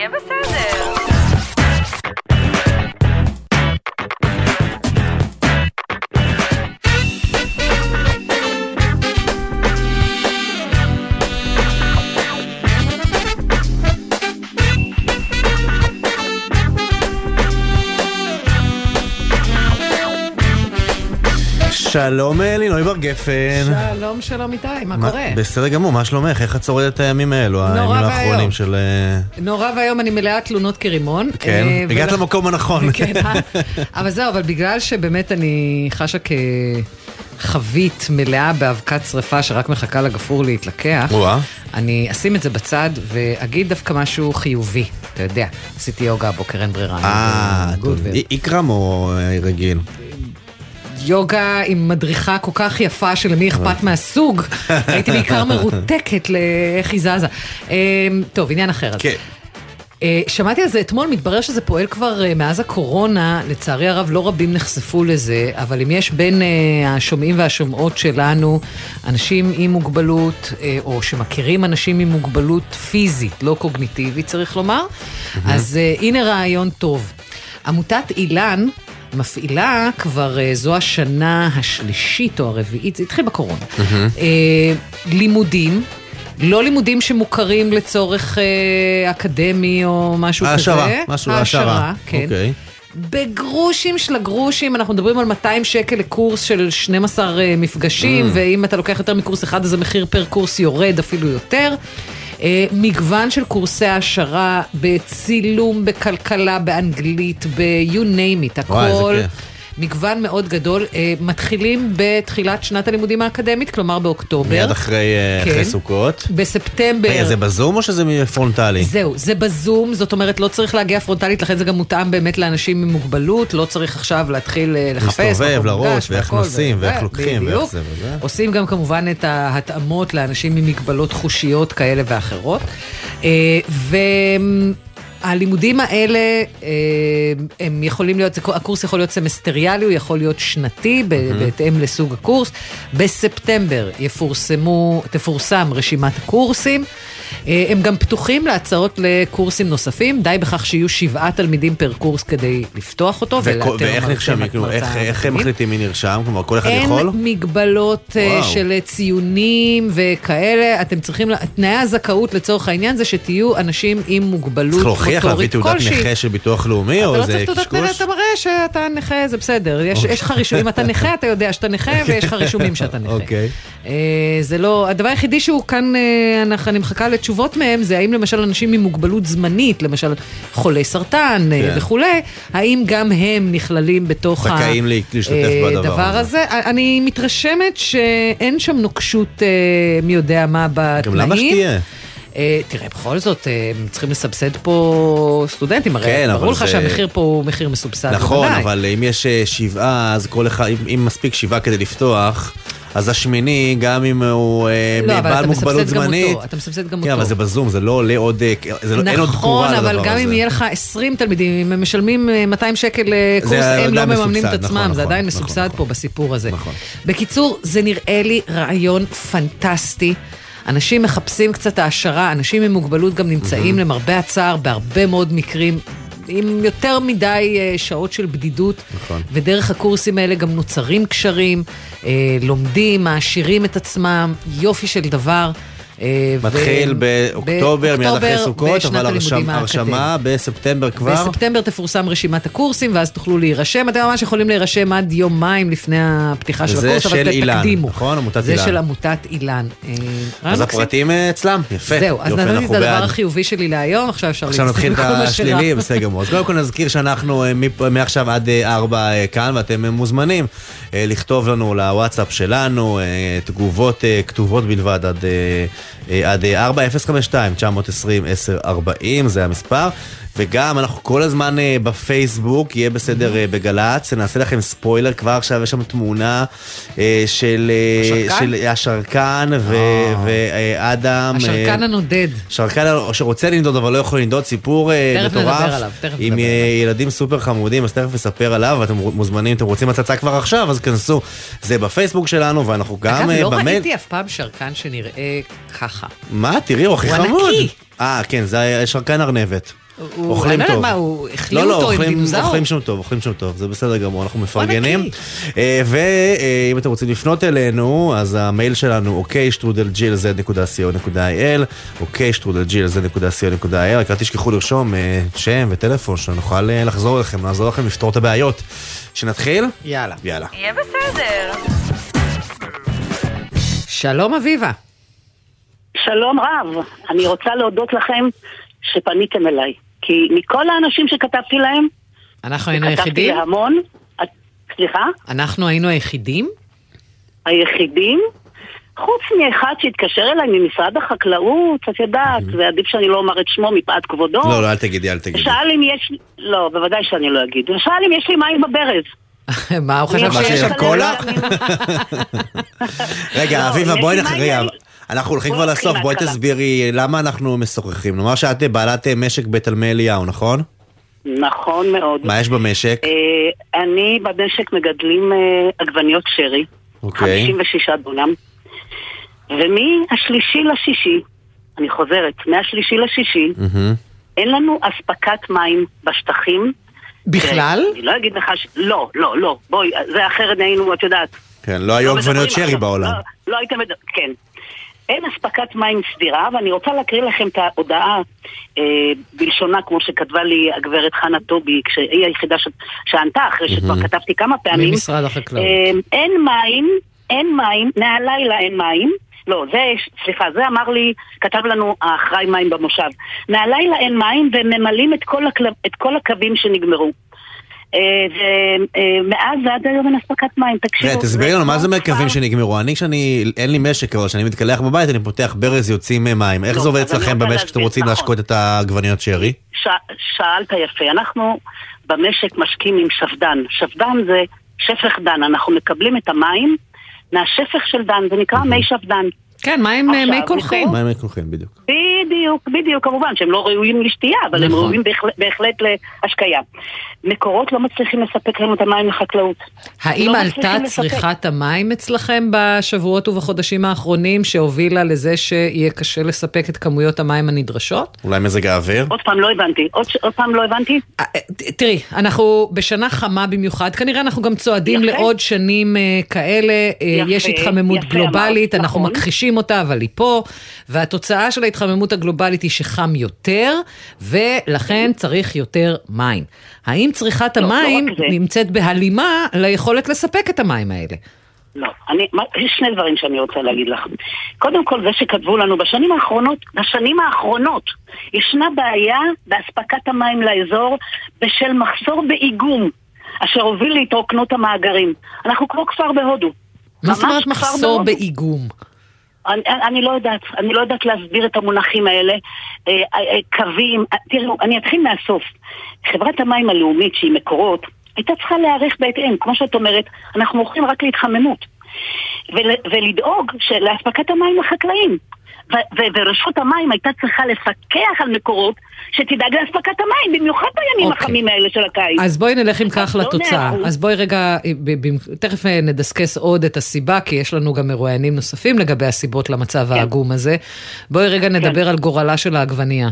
יהיה בסדר. שלום אה, לינוי בר גפן. שלום, שלום איתי, מה מה- קורה? בסדר גמור, מה שלומך? איך את שורדת את הימים האלו, הימים. האחרונים של... אה, נורא ואיום, אני מלאה תלונות כרימון. כן, אה, הגעת ולכ- למקום הנכון. כן? אבל זהו, אבל בגלל שבאמת אני חשה כחבית מלאה באבקת שרפה שרק מחכה לגפרור להתלקח, וואה. אני אשים את זה בצד ואגיד דווקא משהו חיובי. אתה יודע, עשיתי יוגה הבוקר, אין ברירה. אה, ו- איקרם או רגיל? יוגה עם מדריכה כל כך יפה שלמי אכפת מהסוג. הייתי בעיקר מרותקת לאיך היא זזה. אה, טוב, עניין אחר. כן. אה, שמעתי על זה אתמול, מתברר שזה פועל כבר אה, מאז הקורונה, לצערי הרב לא רבים נחשפו לזה, אבל אם יש בין אה, השומעים והשומעות שלנו אנשים עם מוגבלות, אה, או שמכירים אנשים עם מוגבלות פיזית, לא קוגניטיבית צריך לומר, אז אה, הנה רעיון טוב. עמותת אילן מפעילה כבר אה, זו השנה השלישית או הרביעית, זה התחיל בקורונה, אה, לימודים. לא לימודים שמוכרים לצורך אה, אקדמי או משהו העשרה, כזה. משהו, העשרה. כן. אוקיי. בגרושים של הגרושים, אנחנו מדברים על 200 שקל לקורס של 12 אה, מפגשים, Mm. ואם אתה לוקח יותר מקורס אחד, אז המחיר פר קורס יורד אפילו יותר. אה, מגוון של קורסי העשרה בצילום, בכלכלה, באנגלית, ב-you name it, וואי, הכל. כיף. מגוון מאוד גדול. אה, מתחילים בתחילת שנת הלימודים האקדמית, כלומר באוקטובר. מיד אחרי אה, כן. אחרי סוכות. בספטמבר. רגע, זה בזום או שזה פרונטלי? זהו, זה בזום, זאת אומרת לא צריך להגיע פרונטלית, לכן זה גם מותאם באמת לאנשים עם מוגבלות, לא צריך עכשיו להתחיל אה, לחפש. להסתובב, מונגש ואיך נוסעים, ו- ואיך ו- לוקחים, ואיך. זה וזה. עושים גם כמובן את ההתאמות לאנשים עם מגבלות חושיות כאלה ואחרות. אה, והלימודים האלה, אה, הם יכולים להיות, הקורס יכול להיות סמסטריאלי, הוא יכול להיות שנתי, בהתאם לסוג הקורס. בספטמבר יפורסמו, תפורסם רשימת הקורסים. אה, הם גם פתוחים להצעות לקורסים נוספים, די בכך שיהיו שבעה תלמידים פר קורס כדי לפתוח אותו ולאתר ואיך נרשמים? כאילו, איך- איך מתאימים. מחליטים מי נרשם? כלומר, כל אחד יכול? אין מגבלות אה, וואו. של ציונים וכאלה, אתם צריכים, תנאי הזכאות לצורך העניין זה שתהיו אנשים עם מוגבלות צריך להוכיח, להביא מוטורית תעודת כלשהי. נכה של ביטוח לאומי, אתה או לא איזה צריך תעודת נכה, קשקוש? אתה מראה שאתה נכה, זה בסדר. יש יש לך רישום, אם אתה נכה, אתה יודע שאתה נכה, ויש לך רישומים שאתה נכה. אוקיי. אה, זה לא, הדבר היחידי שהוא כאן, אני מחכה לתשובות מהם, זה האם למשל אנשים עם מוגבלות זמנית, למשל חולי סרטן אה, כן. וכולי, האם גם הם נכללים בתוך זכאים לה- להשתתף אה, בדבר הזה. הזה? אני מתרשמת שאין שם נוקשות אה, מי יודע מה בתנאים. גם למה שתהיה? אה, תראה, בכל זאת, אה, הם צריכים לסבסד פה סטודנטים, הרי כן, אבל ברור לך זה- שהמחיר פה הוא מחיר מסובסד. נכון, בוודאי. אבל אם יש אה, שבעה, אז כל אחד, אם- אם מספיק שבעה כדי לפתוח, אז השמיני, גם אם הוא לא, אבל בעל מוגבלות זמנית... אותו, אתה מסבסד גם כן, אותו. אבל זה בזום, זה לא עולה עוד... זה לא- אין עוד תקורה נכון, לדבר אבל הזה. גם אם יהיה לך 20 תלמידים, אם הם משלמים אה, 200 שקל לקורס, הם לא מממנים את מסובסד, עצמם, נכון, זה נכון, עדיין נכון, מסובסד נכון. פה בסיפור הזה. נכון. בקיצור, זה נראה לי רעיון פנטסטי. אנשים מחפשים קצת העשרה, אנשים עם מוגבלות גם נמצאים למרבה הצער בהרבה מאוד מקרים. עם יותר מדי אה, שעות של בדידות, נכון. ודרך הקורסים האלה גם נוצרים קשרים, אה, לומדים, מעשירים את עצמם, יופי של דבר. אה, מתחיל באוקטובר, מיד אחרי סוכות, אבל הרשמה בספטמבר כבר. בספטמבר תפורסם רשימת הקורסים, ואז תוכלו להירשם. אתם ממש יכולים להירשם עד יומיים לפני הפתיחה של הקורס, אבל תקדימו. נכון? עמותת זה אילן. של עמותת אילן. אה, אז. הפרטים אה, אצלם, יפה. זהו, אז נתתי את הדבר. החיובי שלי להיום, עכשיו אפשר עכשיו נתחיל את השלילי. בסדר גמור. אז קודם כל נזכיר שאנחנו מעכשיו עד ארבע כאן, ואתם מוזמנים לכתוב לנו לוואטסאפ שלנו, תגובות כתובות בלבד עד אה, אה, עד אה, 4052-920-1040, זה המספר. וגם אנחנו כל הזמן אה, בפייסבוק, יהיה בסדר אה, בגל"צ, נעשה לכם ספוילר, כבר עכשיו יש שם תמונה אה, של השרקן? ואדם. השרקן הנודד. שרקן שרוצה לנדוד אבל לא יכול לנדוד, סיפור מטורף. עם ילדים סופר חמודים, אז תכף נספר עליו, ואתם מוזמנים, אתם רוצים הצצה כבר עכשיו, אז כנסו. זה בפייסבוק שלנו, ואנחנו גם אגב, לא במייל. ראיתי אף פעם שרקן שנראה ככה. מה? תראי, הוא הכי הוא חמוד. ענקי. אה, כן, זה שרקן ארנבת. הוא- אוכלים לא טוב. מה, הוא החליאו לא, לא, עם אוכלים- דינוזאור? אוכלים שם טוב, אוכלים שם טוב, זה בסדר גמור, אנחנו מפרגנים. אה, ואם אתם רוצים לפנות אלינו, אז המייל שלנו אוקיי שטרודלג'ילז.co.il אוקיי שטרודלג'ילז.co.il רק אל תשכחו לרשום אה, שם וטלפון, שנוכל אה, לחזור אליכם, לעזור לכם לפתור את הבעיות. שנתחיל? יאללה. יאללה. יהיה בסדר. שלום אביבה. שלום רב, אני רוצה להודות לכם שפניתם אליי. כי מכל האנשים שכתבתי להם, אנחנו היינו כתבתי היחידים? להמון, את- סליחה? אנחנו היינו היחידים? היחידים, חוץ מאחד שהתקשר אליי ממשרד החקלאות, את יודעת, ועדיף שאני לא אומר את שמו מפאת כבודו. לא, לא, אל תגידי, אל תגידי. שאל אם יש, לא, בוודאי שאני לא אגיד. ושאל אם יש לי מים בברז. מה, הוא חשב שיש... כנראה קולה? רגע, לא, אביבה, בואי לי אנחנו הולכים כבר לסוף, בואי. תסבירי למה אנחנו משוחחים. נאמר שאת בעלת משק בתלמי אליהו, נכון? נכון מאוד. מה יש במשק? אה, אני במשק מגדלים אה, עגבניות שרי, אוקיי. 56 דונם, ומהשלישי לשישי, אני חוזרת, מהשלישי לשישי, מהמם. אין לנו אספקת מים בשטחים. בכלל? אני לא אגיד לך ש... לא, לא, לא, בואי, זה אחרת היינו, את יודעת. כן, לא היו לא עגבניות שרי בעולם. לא, לא הייתם... כן. אין אספקת מים סדירה, ואני רוצה להקריא לכם את ההודעה אה, בלשונה, כמו שכתבה לי הגברת חנה טובי, כשהיא היחידה ש... שענתה, אחרי שכבר כתבתי כמה פעמים. ממשרד החקלאות. אה, אין מים, אין מים, מהלילה אין מים. לא, זה, סליחה, זה אמר לי, כתב לנו האחראי מים במושב. מהלילה אין מים וממלאים את כל, הקל... את כל הקווים שנגמרו. ומאז ועד היום אין אספקת מים, תקשיבו. תסבירי לנו, מה זה כמו מרכבים שנגמרו? אני, כשאני, אין לי משק, אבל כשאני מתקלח בבית, אני פותח ברז, יוצאים אה, מים. איך לא, זה עובד אצלכם במשק כשאתם רוצים נכון. להשקות את העגבניות שרי? שאלת יפה. אנחנו במשק משקים עם שפדן. שפדן זה שפך דן. אנחנו מקבלים את המים מהשפך של דן, זה נקרא מי שפדן. כן, מה עם אה, מי קולחין? מקורות- מים מקולחים, בדיוק. בדיוק, בדיוק, כמובן שהם לא ראויים לשתייה, אבל הם נכון. ראויים בהחלט, בהחלט להשקיה. מקורות לא מצליחים לספק לנו את המים לחקלאות. האם לא עלתה. צריכת המים אצלכם בשבועות ובחודשים האחרונים שהובילה לזה שיהיה קשה לספק את כמויות המים הנדרשות? אולי מזג האוויר? עוד פעם לא הבנתי, עוד, עוד פעם לא הבנתי. אה, אה, תראי, אנחנו בשנה חמה במיוחד, כנראה אנחנו גם צועדים יפה. לעוד שנים כאלה, יפה, יש התחממות יפה גלובלית, אנחנו נכון. מכחישים אותה, אבל היא פה, והתוצאה של ההתחממות הגלובלית היא שחם יותר, ולכן צריך יותר מים. האם צריכת לא, לא המים זה. נמצאת בהלימה ליכולת לספק את המים האלה? לא, אני, מה, יש שני דברים שאני רוצה להגיד לך. קודם כל, זה שכתבו לנו בשנים האחרונות, בשנים האחרונות, ישנה בעיה באספקת המים לאזור בשל מחסור באיגום, אשר הוביל להתרוקנות המאגרים. אנחנו כמו כפר בהודו. מה זאת אומרת מחסור. באיגום? אני, אני לא יודעת, אני לא יודעת להסביר את המונחים האלה. אה, אה, קווים, אה, תראו, אני אתחיל מהסוף. חברת המים הלאומית, שהיא מקורות, הייתה צריכה להיערך בהתאם. כמו שאת אומרת, אנחנו מוכרים רק להתחממות. ול, ולדאוג לאספקת המים לחקלאים. ו- ורשות המים הייתה צריכה לפקח על מקורות שתדאג לאספקת המים, במיוחד בימים אוקיי. החמים האלה של הקיץ. אז בואי נלך אם כך לא לתוצאה. אז בואי רגע, ב- ב- תכף אה, נדסקס עוד את הסיבה, כי יש לנו גם מרואיינים נוספים לגבי הסיבות למצב כן. העגום הזה. בואי רגע נדבר על גורלה של העגבנייה.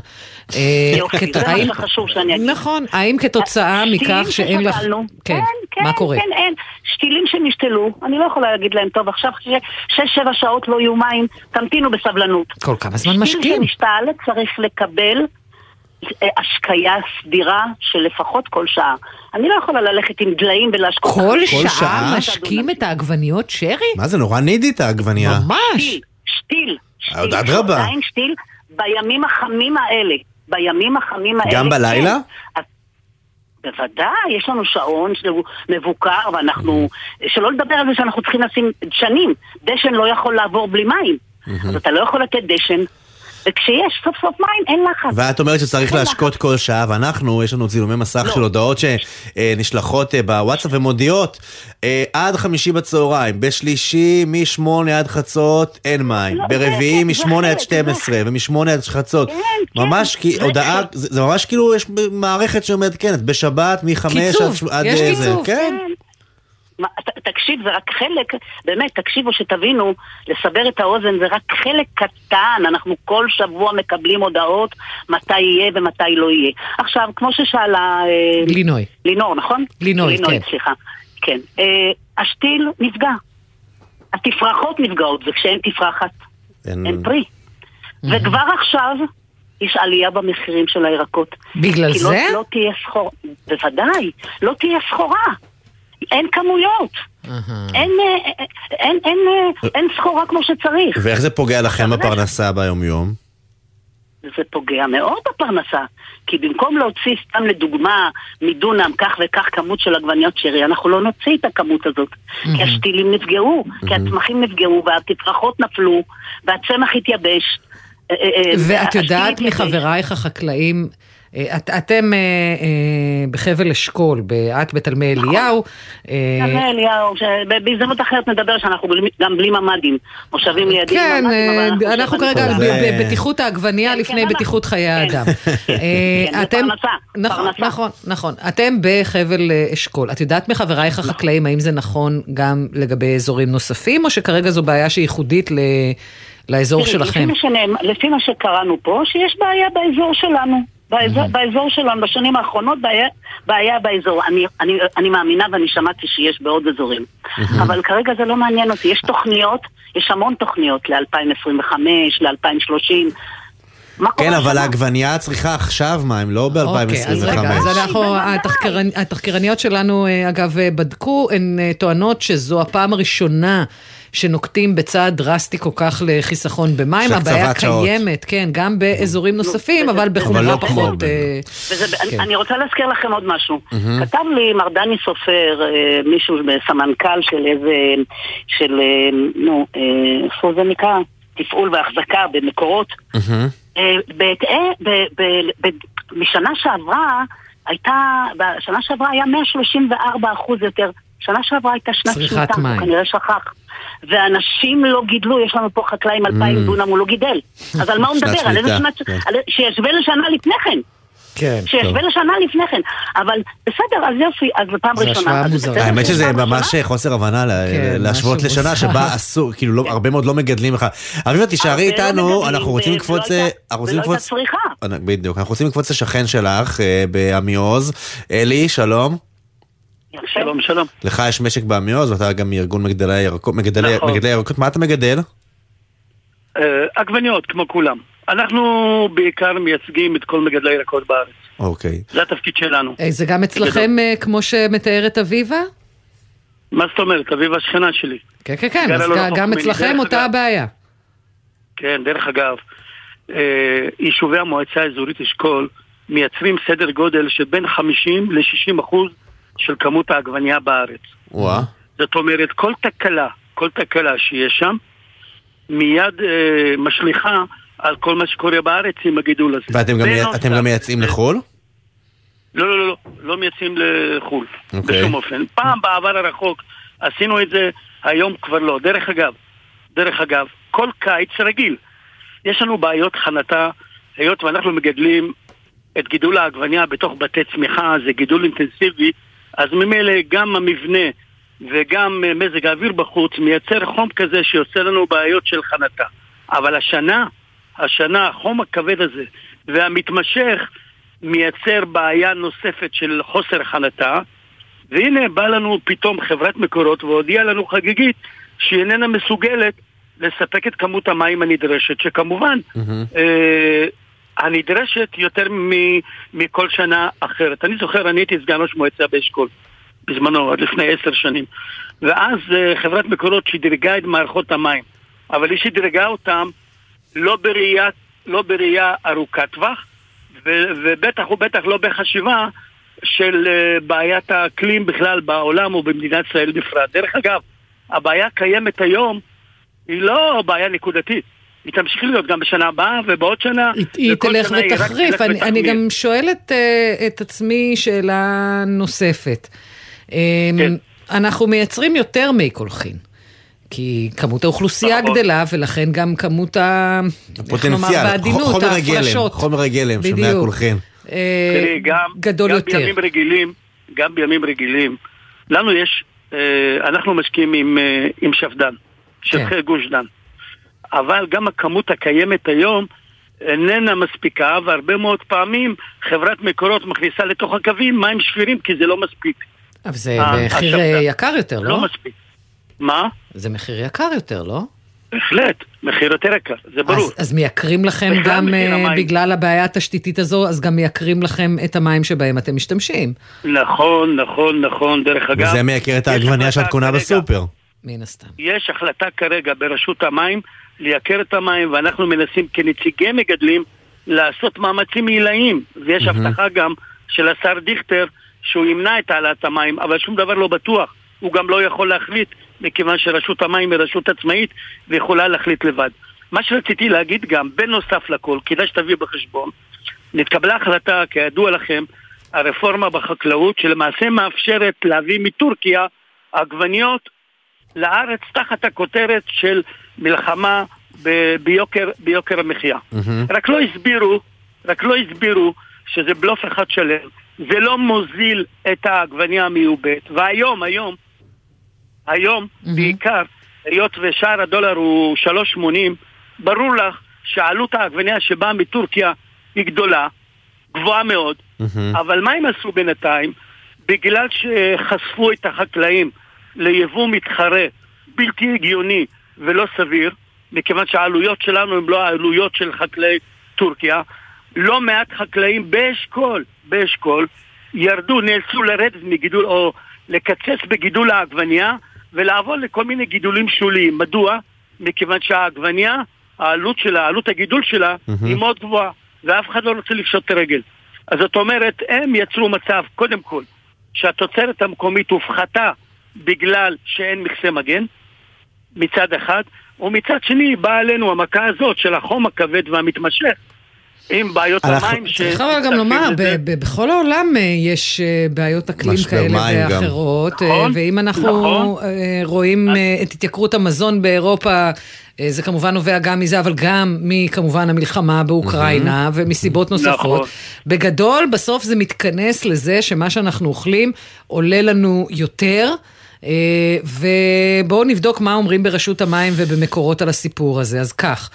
אה, יופי, זה מה שחשוב שאני אגיד. נכון, האם כתוצאה מכך שאין לך... ששתלנו, כן, כן, מה קורה? כן, אין. שתילים שנשתלו, אני לא יכולה להגיד להם, טוב, עכשיו שש-שבע שעות לא יהיו מים, תמתינו בסבלנות. כל כמה זמן שתיל משקים? שנשתל צריך לקבל אה, השקיה סדירה של לפחות כל שעה. אני לא יכולה ללכת עם דליים ולהשקות... כל כל שעה שעה? משקים את העגבניות שרי? מה זה נורא נידית העגבנייה. ממש. שתיל, שתיל. שתיל, אדרבה. שתיל בימים החמים האלה. בימים החמים האלה. גם בלילה? כן. בוודאי, יש לנו שעון שהוא מבוקר, ואנחנו... שלא לדבר על זה שאנחנו צריכים לשים דשנים. דשן לא יכול לעבור בלי מים. אז אתה לא יכול לתת דשן. וכשיש סוף סוף מים, אין לחץ. ואת אומרת שצריך להשקות כל שעה, ואנחנו, יש לנו צילומי מסך לא. של הודעות שנשלחות אה, בוואטסאפ ומודיעות אה, עד חמישי בצהריים, בשלישי משמונה עד חצות אין מים, לא, ברביעי משמונה עד חלק, 12 ומשמונה עד חצות. כן, כן, ממש כי זה הודעה. זה זה ממש כאילו יש מערכת שאומרת כן, בשבת מחמש קיצוב, עד- עד יש קיצוב. כן. מה, ת- תקשיב, זה רק חלק, באמת, תקשיבו שתבינו, לסבר את האוזן זה רק חלק קטן, אנחנו כל שבוע מקבלים הודעות מתי יהיה ומתי לא יהיה. עכשיו, כמו ששאלה... אה, לינוי. לינור, נכון? לינוי, לינוי, כן. סליחה. כן. אה, השתיל נפגע. התפרחות נפגעות, וכשאין תפרחת, אין- אין פרי. וכבר עכשיו יש עלייה במחירים של הירקות. בגלל כי זה? לא, לא תהיה סחורה, בוודאי, לא תהיה סחורה. אין כמויות. אין, אה, אה, אין, אין, אה, אין סחורה כמו שצריך. ואיך זה פוגע לכם בפרנסה ביומיום? זה פוגע מאוד בפרנסה. כי במקום להוציא, סתם לדוגמה, מדונם כך וכך כמות של עגבניות שרי, אנחנו לא נוציא את הכמות הזאת. כי השתילים נפגעו, כי הצמחים נפגעו, והתפרחות נפלו, והצמח התייבש. ואת יודעת. מחברייך החקלאים, את, אתם אה, אה, בחבל אשכול, את בתלמי נכון. אליהו. אה, נראה אליהו, בהזדמנות אחרת נדבר שאנחנו בלי- גם בלי ממ"דים. מושבים לידי כן, ממ"דים, אבל אה, אנחנו כרגע על זה- ב- בבטיחות העגבנייה כן, לפני כן, בטיחות אנחנו- חיי כן. האדם. אה, כן, זה אתם- פרנסה, נכון, פרנסה. נכון, נכון. אתם בחבל אה, אשכול. את יודעת מחברייך החקלאים האם זה נכון גם לגבי אזורים נוספים, או שכרגע זו בעיה שהיא ייחודית ל- לאזור שלכם? לפי מה שקראנו פה, שיש בעיה באזור שלנו. באזור, באזור שלנו, בשנים האחרונות, בעיה, בעיה באזור. אני, אני, אני מאמינה ואני שמעתי שיש בעוד אזורים. אבל כרגע זה לא מעניין אותי. יש תוכניות, יש המון תוכניות ל-2025, ל-2030. מה קורה כן, אבל? העגבנייה צריכה עכשיו מים, לא אוקיי, אז רגע, ב-2025. אז אנחנו, התחקרניות שלנו, אה, אגב, אה, בדקו, הן אה, טוענות שזו הפעם הראשונה שנוקטים בצעד דרסטי כל כך לחיסכון במים. הבעיה שעות. קיימת, כן, גם באזורים נוספים, וזה- אבל בחומרה לא פחות... ב- אה, וזה, כן. אני, אני רוצה להזכיר לכם עוד משהו. כתב לי מר דני סופר, אה, מישהו סמנכ"ל של איזה, של, אה, נו, אה, איפה זה נקרא? תפעול והחזקה במקורות. ב- משנה שעברה הייתה, בשנה שעברה היה 134 אחוז יותר. שנה שעברה הייתה שנת צריכת שמיטה, מים. הוא כנראה שכח. ואנשים לא גידלו, יש לנו פה חקלאי עם 2,000 דונם, הוא לא גידל. אז על מה הוא Mm. שנת מדבר? על איזה שמיטה, שנת... כן. על- שישווה לשנה לפני כן. כן. שישווה לשנה לפני כן. אבל בסדר, אז יופי, אז בפעם זו ראשונה. השוואה אז מוזרה. האמת שזה ממש. חוסר הבנה כן, להשוות לשנה. שבה אסור, כאילו לא- הרבה מאוד לא מגדלים לך. אביבה, תישארי איתנו, אנחנו רוצים לקפוץ... ולא הייתה. צריכה. בדיוק, אנחנו רוצים לקפוץ לשכן שלך אה, בעמיעוז. אלי, שלום. שלום, שלום. לך יש משק בעמיעוז, ואתה גם מארגון מגדלי הירקות. מגדלי נכון. מגדלי הירקות, מה אתה מגדל? אה, עגבניות, כמו כולם. אנחנו בעיקר מייצגים את כל מגדלי הירקות בארץ. אוקיי. זה התפקיד שלנו. אה, זה גם אצלכם, אה, כמו שמתארת אביבה? מה זאת אומרת? אביבה שכנה שלי. כן, כן, כן, אז לא גם. אצלכם אותה אגב. הבעיה. כן, דרך אגב, יישובי המועצה האזורית אשכול מייצרים סדר גודל של בין 50 ל-60 אחוז של כמות העגבנייה בארץ. וואה. זאת אומרת, כל תקלה, כל תקלה שיש שם, מיד אה, משליכה על כל מה שקורה בארץ עם הגידול הזה. ואתם גם אתם גם מייצאים לחו"ל? לא, לא, לא, לא, לא מייצאים לחו"ל, אוקיי. בשום אופן. פעם בעבר הרחוק עשינו את זה, היום כבר לא. דרך אגב, דרך אגב, כל קיץ רגיל. יש לנו בעיות חנתה, היות ואנחנו מגדלים את גידול העגבניה בתוך בתי צמיחה, זה גידול אינטנסיבי, אז ממילא גם המבנה וגם אה, מזג האוויר בחוץ מייצר חום כזה שיוצר לנו בעיות של חנתה. אבל השנה, השנה, החום הכבד הזה והמתמשך מייצר בעיה נוספת של חוסר הכנתה, והנה בא לנו פתאום חברת מקורות והודיעה לנו חגיגית שהיא איננה מסוגלת לספק את כמות המים הנדרשת, שכמובן אה, הנדרשת יותר מ- מכל שנה אחרת. אני זוכר, אני הייתי סגן ראש מועצה באשכול בזמנו, עד לפני עשר שנים, ואז אה, חברת מקורות שדרגה את מערכות המים, אבל היא שדרגה אותם לא בראייה, לא בראייה ארוכת טווח, ו- ובטח ובטח לא בחשיבה של אה, בעיית האקלים בכלל בעולם ובמדינת ישראל בפרט. דרך אגב, הבעיה קיימת היום, היא לא בעיה נקודתית. היא תמשיך להיות גם בשנה הבאה ובעוד שנה. היא- תלך ותחריף. אני, אני. גם שואלת אה, את עצמי שאלה נוספת. אה, כן. אנחנו מייצרים יותר מי קולחין. כי כמות האוכלוסייה נכון. גדלה, ולכן גם כמות ה... איך נאמר הפוטנציאל, בעדינות, חומר הגלם, ההפרשות. חומר הגלם של מי בדיוק. הקולחין. אה, גם, גדול גם יותר. בימים רגילים, גם בימים רגילים, לנו יש אה, אנחנו משקיעים עם, אה, עם שפד"ן, שטחי כן. גוש דן. אבל גם הכמות הקיימת היום איננה מספיקה, והרבה מאוד פעמים חברת מקורות מכניסה לתוך הקווים מים שפירים כי זה לא מספיק. אבל זה אה, מחיר אה, יקר יותר, לא לא? מספיק. מה? זה מחיר יקר יותר, לא? בהחלט, מחיר יותר יקר, זה ברור. אז, אז מייקרים לכם גם, המים. בגלל הבעיה התשתיתית הזו, אז גם מייקרים לכם את המים שבהם אתם משתמשים, נכון, נכון, נכון, דרך אגב. וזה מייקר את יש העגבניה שאת קונה בסופר. מן הסתם. יש החלטה כרגע ברשות המים לייקר את המים, ואנחנו מנסים כנציגי מגדלים לעשות מאמצים עילאיים. ויש הבטחה גם של השר דיכטר שהוא ימנע את העלאת המים, אבל שום דבר לא בטוח. הוא גם לא יכול להחליט, מכיוון שרשות המים היא רשות עצמאית ויכולה להחליט לבד. מה שרציתי להגיד גם, בנוסף לכל, כדאי שתביאו בחשבון, נתקבלה החלטה, כידוע לכם, הרפורמה בחקלאות, שלמעשה מאפשרת להביא מטורקיה עגבניות לארץ תחת הכותרת של מלחמה ב- ביוקר, ביוקר המחיה. רק לא הסבירו, רק לא הסבירו שזה בלוף אחד שלם, זה לא מוזיל את העגבניה המיובאת, והיום, היום, היום, בעיקר, היות ושער הדולר הוא 3.80, ברור לך שעלות העגבניה שבאה מטורקיה היא גדולה, גבוהה מאוד, אבל מה הם עשו בינתיים? בגלל שחשפו את החקלאים ליבוא מתחרה בלתי הגיוני ולא סביר, מכיוון שהעלויות שלנו הן לא העלויות של חקלאי טורקיה, לא מעט חקלאים באשכול, באשכול, ירדו, נאלצו לרדת מגידול או לקצץ בגידול העגבנייה ולעבור לכל מיני גידולים שוליים. מדוע? מכיוון שהעגבנייה, העלות שלה, עלות הגידול שלה, היא מאוד גבוהה, ואף אחד לא רוצה לפשוט את הרגל. אז זאת אומרת, הם יצרו מצב, קודם כל, שהתוצרת המקומית הופחתה בגלל שאין מכסה מגן, מצד אחד, ומצד שני באה עלינו המכה הזאת של החום הכבד והמתמשך, עם בעיות אנחנו- המים. ש- צריך אבל גם לומר, ב- ב- בכל העולם אה, יש אה, בעיות אקלים כאלה. ואחרות, אה, נכון, ואם אנחנו נכון. רואים את התייקרות המזון באירופה, זה כמובן נובע גם מזה, אבל גם מכמובן המלחמה באוקראינה ומסיבות נוספות. נכון. בגדול, בסוף זה מתכנס לזה שמה שאנחנו אוכלים עולה לנו יותר. אה, ובואו נבדוק מה אומרים ברשות המים ובמקורות על הסיפור הזה. אז כך,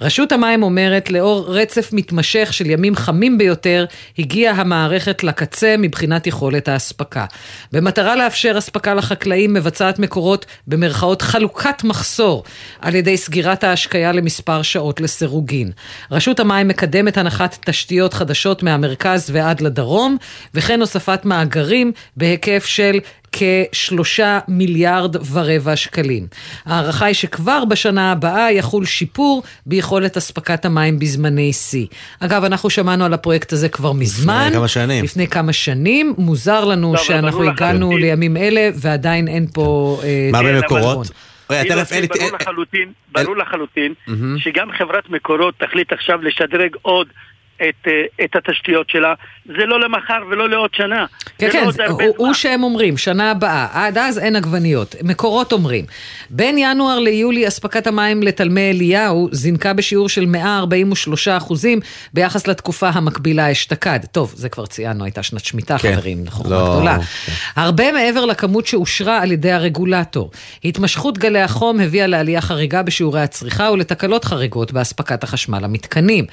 רשות המים אומרת, לאור רצף מתמשך של ימים חמים ביותר, הגיעה המערכת לקצה מבחינת יכולת האספקה. במטרה לאפשר אספקה לחקלאים, מבצעת מקורות במרכאות חלוקת מחסור על ידי סגירת ההשקיה למספר שעות לסירוגין. רשות המים מקדמת הנחת תשתיות חדשות מהמרכז ועד לדרום, וכן הוספת מאגרים בהיקף של כשלושה מיליארד ורבע שקלים. ההערכה היא שכבר בשנה הבאה יחול שיפור ביכולת אספקת המים בזמני שיא. אגב, אנחנו שמענו על הפרויקט הזה כבר מזמן. כמה שנים. לפני כמה שנים. מוזר לנו לא, אבל שאנחנו ברור הגענו לחלוטין. לימים אלה ועדיין אין פה... אה, מה במקורות? אלי... ברור אה, לחלוטין, ברור לחלוטין, שגם חברת מקורות תחליט עכשיו לשדרג עוד את, אה, את התשתיות שלה, זה לא למחר ולא לעוד שנה. כן, כן, לא הרבה הוא. הוא שהם אומרים, שנה הבאה, עד אז אין עגבניות. מקורות אומרים, בין ינואר ליולי אספקת המים לתלמי אליהו זינקה בשיעור של 143 אחוזים ביחס לתקופה המקבילה אשתקד. טוב, זה כבר ציינו, הייתה שנת שמיטה, כן. חברים, חוכמה לא, גדולה. כן. הרבה מעבר לכמות שאושרה על ידי הרגולטור. התמשכות גלי החום הביאה לעלייה חריגה בשיעורי הצריכה ולתקלות חריגות באספקת החשמל למתקנים.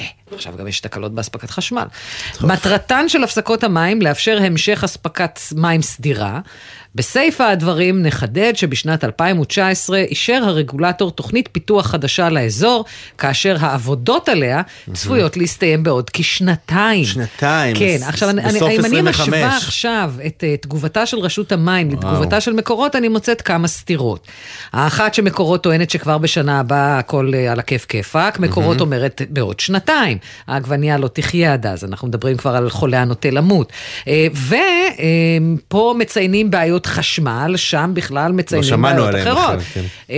אה, עכשיו גם יש תקלות באספקת חשמל. מטרתן של הפסקות המים לאפשר המשך אספקת מים סדירה. בסיפא הדברים נחדד שבשנת 2019 אישר הרגולטור תוכנית פיתוח חדשה לאזור, כאשר העבודות עליה צפויות להסתיים בעוד כשנתיים. שנתיים, כן, אז- עכשיו בסוף אני- אם אני 25. משווה עכשיו את אה, תגובתה של רשות המים לתגובתה של מקורות, אני מוצאת כמה סתירות. האחת שמקורות טוענת שכבר בשנה הבאה הכל אה, על הכיף כיפאק, מקורות אומרת בעוד שנתיים. העגבנייה לא תחיה עד אז, אנחנו מדברים כבר על חולה הנוטה למות. ופה מציינים בעיות חשמל, שם בכלל מציינים לא בעיות אחרות. בכלל, כן. אה,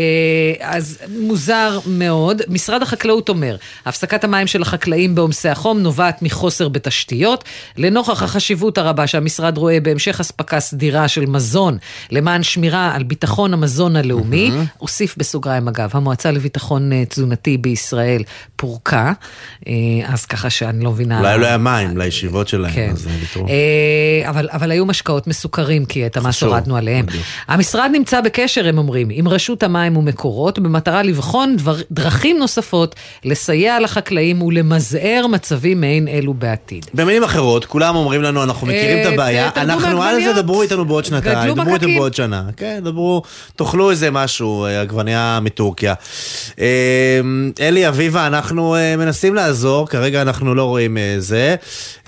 אז מוזר מאוד. משרד החקלאות אומר, הפסקת המים של החקלאים בעומסי החום נובעת מחוסר בתשתיות. לנוכח החשיבות הרבה שהמשרד רואה בהמשך אספקה סדירה של מזון למען שמירה על ביטחון המזון הלאומי, אוסיף בסוגריים אגב, המועצה לביטחון אה, תזונתי בישראל פורקה, אה, אז ככה שאני לא מבינה... אולי לא היה מים לישיבות שלהם, כן. אז ויתרו. אבל, אבל היו משקאות מסוכרים, כי את המס חשוב. שירדנו עליהם. המשרד נמצא בקשר, הם אומרים, עם רשות המים ומקורות, במטרה לבחון דבר, דרכים נוספות לסייע לחקלאים ולמזער מצבים מעין אלו בעתיד. במילים אחרות, כולם אומרים לנו, אנחנו מכירים את אה, הבעיה, אנחנו על זה. דברו איתנו בעוד שנתיים, דברו איתנו מקקים. בעוד שנה. כן, דברו, תאכלו איזה משהו, אה, עגבנייה מטורקיה. אה, אלי אביבה, אנחנו אה, מנסים לעזור, כרגע אנחנו לא רואים אה, זה.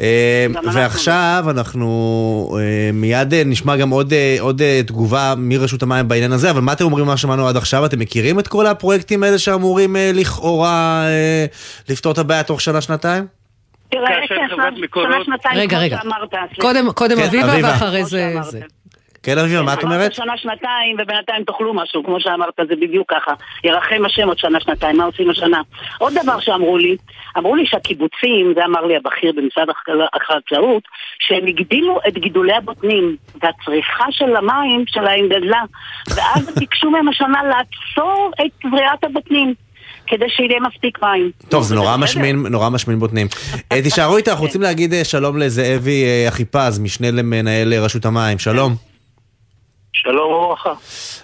אה, אנחנו ועכשיו אנחנו אה, מיד אה, נשמע גם עוד, אה, עוד אה, תגובה מרשות המים בעניין הזה, אבל מה אתם אומרים מה שמענו עד עכשיו? אתם מכירים את כל הפרויקטים האלה שאמורים אה, לכאורה אה, לפתור את הבעיה תוך שנה-שנתיים? תראה, כאשר כן, חברת שנה- מקורות- שנה, שנתיים, רגע, כמו רגע. שאמרת. קודם, כן, אביבה. ואחרי כמו זה... כן, אביבה, מה את אומרת? שנה, שנתיים, ובינתיים תאכלו משהו, כמו שאמרת, זה בדיוק ככה. ירחם השם עוד שנה, שנתיים, מה עושים השנה? עוד דבר שאמרו לי, אמרו לי שהקיבוצים, זה אמר לי הבכיר במשרד החקל- החקלאות, שהם הגדילו את גידולי הבוטנים, והצריכה של המים שלהם גדלה, ואז ביקשו מהם השנה לעצור את זריעת הבוטנים. כדי שיהיה מספיק מים. טוב, זה נורא. משמין, נורא משמין בוטנים. אה, תישארו איתה, אנחנו רוצים להגיד אה, שלום לזאבי אה, אחיפז, משנה למנהל רשות המים. שלום. שלום וברכה.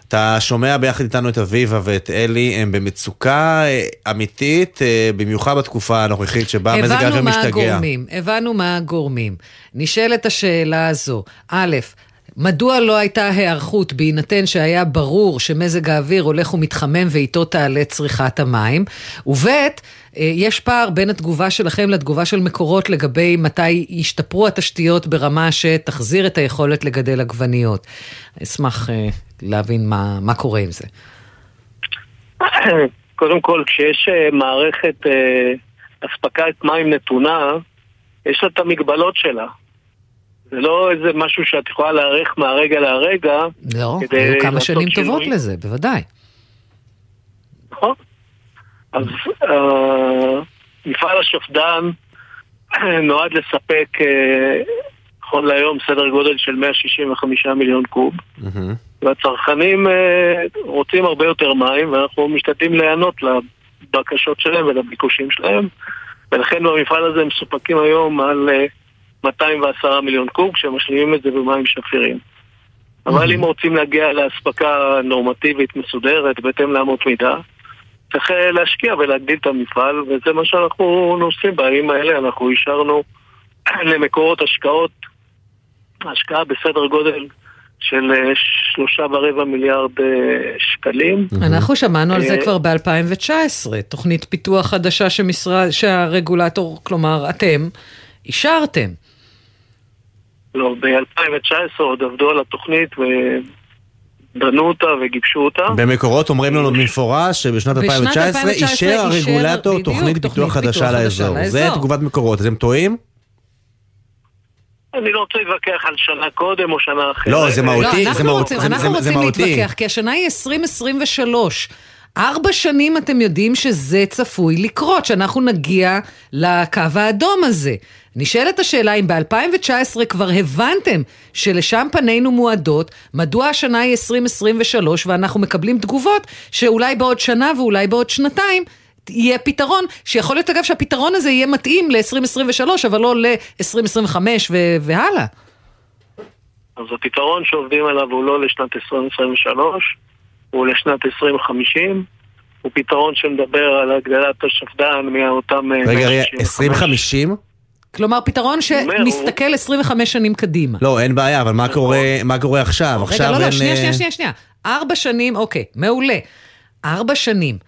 אתה שומע ביחד איתנו את אביבה ואת אלי, הם במצוקה אה, אמיתית, אה, במיוחד בתקופה הנוכחית שבה מזג האוויר הבנו מה משתגע. הגורמים, הבנו מה הגורמים. נשאלת השאלה הזו, א', מדוע לא הייתה היערכות בהינתן שהיה ברור שמזג האוויר הולך ומתחמם ואיתו תעלה צריכת המים? וב', אה, יש פער בין התגובה שלכם לתגובה של מקורות לגבי מתי ישתפרו התשתיות ברמה שתחזיר את היכולת לגדל עגבניות. אשמח אה, להבין מה, מה קורה עם זה. קודם כל, כשיש אה, מערכת אספקת מים נתונה, יש לה את המגבלות שלה. זה לא איזה משהו שאת יכולה להיערך מהרגע להרגע, לא, היו כמה שנים טובות שינוי. לזה, בוודאי. נכון? אז אה, מפעל השפד"ן נועד לספק, אה, נכון להיום, סדר גודל של 165 מיליון קוב. והצרכנים אה, רוצים הרבה יותר מים, ואנחנו משתדלים להיענות לבקשות שלהם ולביקושים שלהם, ולכן במפעל הזה מסופקים היום על אה, 210 מיליון קוב, כשמשלימים את זה במים שפירים. אבל אם רוצים להגיע לאספקה נורמטיבית מסודרת בהתאם לאמות מידה, צריך אה, להשקיע ולהגדיל את המפעל, וזה מה שאנחנו עושים בימים האלה. אנחנו אישרנו למקורות השקעות, השקעה בסדר גודל של אה, שלושה ורבע מיליארד אה, שקלים. אנחנו שמענו על זה כבר ב-2019, תוכנית פיתוח חדשה שמשרד, שהרגולטור, כלומר אתם, אישרתם. לא, ב-2019 עוד עבדו על התוכנית ובנו אותה וגיבשו אותה. במקורות אומרים לנו במפורש שבשנת בשנת 2019 2019 אישר הרגולטור בדיוק, תוכנית פיתוח חדשה לאזור. זה. תגובת מקורות, אתם טועים? אני לא רוצה להתווכח על שנה קודם או שנה אחרת. לא, זה מהותי. לא, זה אנחנו מהות- רוצים, זה- אנחנו זה- זה רוצים מהותי. להתווכח, כי השנה היא 2023. ארבע שנים אתם יודעים שזה צפוי לקרות, שאנחנו נגיע לקו האדום הזה. נשאלת השאלה אם ב-2019 כבר הבנתם שלשם פנינו מועדות, מדוע השנה היא 2023 ואנחנו מקבלים תגובות שאולי בעוד שנה ואולי בעוד שנתיים יהיה פתרון, שיכול להיות אגב שהפתרון הזה יהיה מתאים ל-2023, אבל לא ל-2025 והלאה. אז הפתרון שעובדים עליו הוא לא לשנת 2023, הוא לשנת 2050. הוא פתרון שמדבר על הגדלת השפד"ן מאותם... אה, רגע, רגע, 165. 2050? כלומר, פתרון שמסתכל 25 שנים קדימה. לא, אין בעיה, אבל מה קורה- מה קורה עכשיו? רגע, עכשיו לא, לא, אין, שנייה, אה, שנייה, שנייה, שנייה. ארבע שנים, אוקיי, מעולה. ארבע שנים.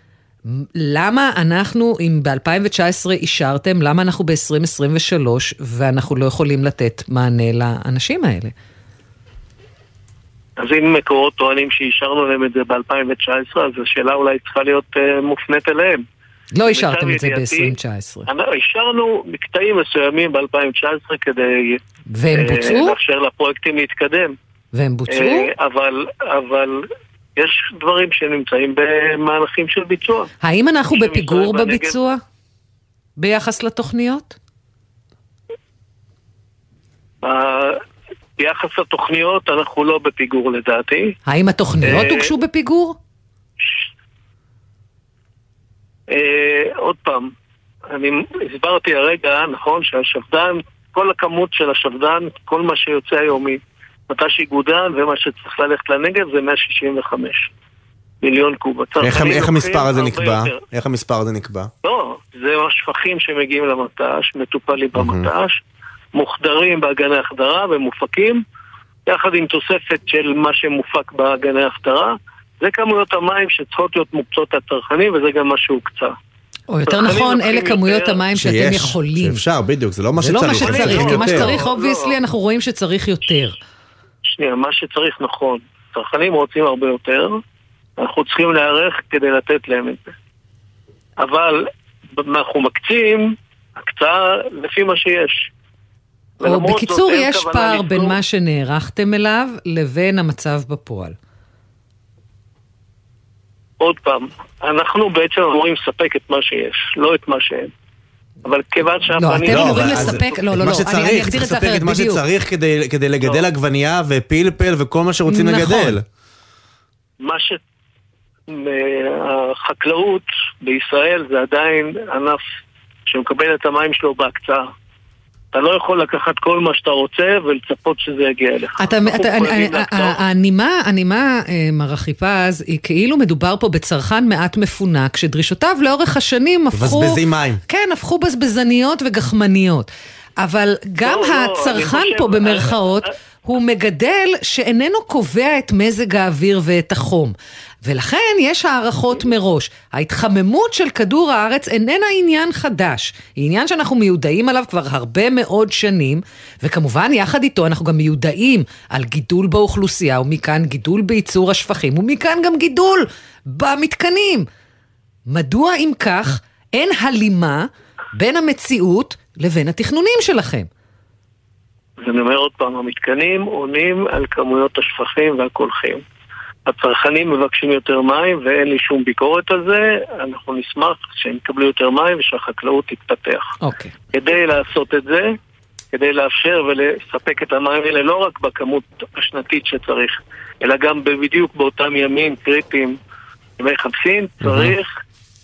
למה אנחנו, אם ב-2019 אישרתם, למה אנחנו ב-2023 ואנחנו לא יכולים לתת מענה לאנשים האלה? אז אם מקורות טוענים שאישרנו להם את זה ב-2019, אז השאלה אולי צריכה להיות אה, מופנית אליהם. לא אישרתם את זה ידיעתי, ב-2019. אנחנו אישרנו מקטעים מסוימים ב-2019 כדי והם אה, בוצעו? לאפשר לפרויקטים להתקדם. והם בוצעו? אה, אבל, אבל יש דברים שנמצאים במהלכים של ביצוע. האם אנחנו בפיגור. בביצוע ביחס לתוכניות? ביחס לתוכניות אנחנו לא בפיגור לדעתי. האם התוכניות אה, הוגשו בפיגור? אה, עוד פעם, אני הסברתי הרגע, נכון, שהשפד"ן, כל הכמות של השפד"ן, כל מה שיוצא היום מט"ש איגודן ומה שצריך ללכת לנגב זה 165 מיליון קוב. איך, איך המספר הזה נקבע? יותר. איך המספר הזה נקבע? לא, זה השפכים שמגיעים למט"ש, מטופלים במט"ש, מוחדרים באגני החדרה ומופקים, יחד עם תוספת של מה שמופק באגני החדרה. זה כמויות המים שצריכות להיות מוקצות לצרכנים, וזה גם מה שהוקצה. או יותר נכון, אלה כמויות. המים שאתם שיש, יכולים. שאפשר, בדיוק, זה לא מה זה לא שצריך. מה שצריך, כי מה. שצריך, obviously, לא. אנחנו רואים שצריך יותר. שנייה, מה שצריך נכון. צרכנים רוצים הרבה יותר, אנחנו צריכים להיערך כדי לתת להם את זה. אבל אנחנו מקצים הקצאה לפי מה שיש. או בקיצור, יש פער לסגור- בין מה שנערכתם אליו לבין המצב בפועל. עוד פעם, אנחנו בעצם אמורים לספק את מה שיש, לא את מה שאין. אבל כיוון לא, שהפנים... אתם לא, אמורים אבל אז- לספק, לא, לא, לא, אני- שצריך, אני אגדיר את זה לספק אחרת, את מה בדיוק. שצריך כדי, כדי לגדל לא. עגבנייה ופלפל וכל מה שרוצים נכון. לגדל. מה ש... החקלאות בישראל זה עדיין ענף שמקבל את המים שלו בהקצאה. אתה לא יכול לקחת כל מה שאתה רוצה ולצפות שזה יגיע אליך. אתה, אתה, אני- הנימה, הנימה, אה, מר אחיפז, היא כאילו מדובר פה בצרכן מעט מפונק, שדרישותיו לאורך השנים הפכו... מבזבזים מים. כן, הפכו בזבזניות וגחמניות. אבל גם לא, לא, הצרכן אני פה חושב- במרכאות, אה, הוא מגדל שאיננו קובע את מזג האוויר ואת החום. ולכן יש הערכות מראש. ההתחממות של כדור הארץ איננה עניין חדש. היא עניין שאנחנו מיודעים עליו כבר הרבה מאוד שנים, וכמובן יחד איתו אנחנו גם מיודעים על גידול באוכלוסייה, ומכאן גידול בייצור השפכים, ומכאן גם גידול במתקנים. מדוע אם כך אין הלימה בין המציאות לבין התכנונים שלכם? אז אני אומר עוד פעם, המתקנים עונים על כמויות השפכים והקולחים. הצרכנים מבקשים יותר מים ואין לי שום ביקורת על זה, אנחנו נשמח שהם יקבלו יותר מים ושהחקלאות תתפתח. אוקיי. כדי לעשות את זה, כדי לאפשר ולספק את המים האלה לא רק בכמות השנתית שצריך, אלא גם בדיוק באותם ימים קריטיים, ימי חמסין, צריך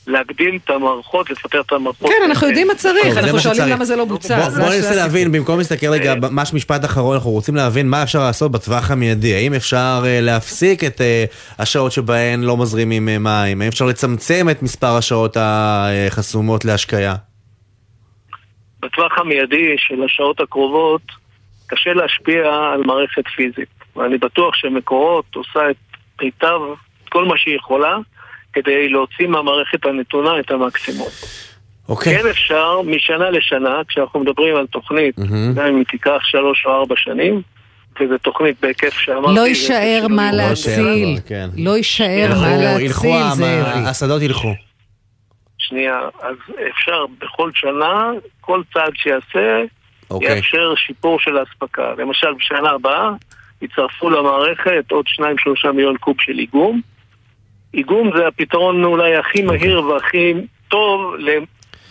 להגדיל את המערכות, לפתח את המערכות. כן, אנחנו יודעים מה טוב, צריך, אנחנו שואלים. למה זה לא בוצע. בוא, ננסה. להבין, במקום להסתכל רגע, ממש משפט אחרון, אנחנו רוצים להבין מה אפשר לעשות בטווח המיידי. האם אפשר אה, להפסיק את אה, השעות שבהן לא מזרימים אה, מים? האם אפשר לצמצם את מספר השעות החסומות להשקיה? בטווח המיידי של השעות הקרובות קשה להשפיע על מערכת פיזית. ואני בטוח שמקורות עושה את מיטב, את כל מה שהיא יכולה, כדי להוציא מהמערכת הנתונה את המקסימום. אוקיי. כן אפשר משנה לשנה, כשאנחנו מדברים על תוכנית, מהמם. גם אם היא תיקח שלוש או ארבע שנים, וזו תוכנית בהיקף שאמרתי... לא יישאר שלא מה יורד. להציל. כן. לא יישאר מה להציל, זאבי. השדות ילכו. שנייה, אז אפשר בכל שנה, כל צעד שיעשה, אוקיי. יאפשר שיפור של האספקה. למשל, בשנה הבאה יצטרפו למערכת עוד 2-3 מיליון קוב של איגום. איגום זה הפתרון אולי הכי מהיר והכי טוב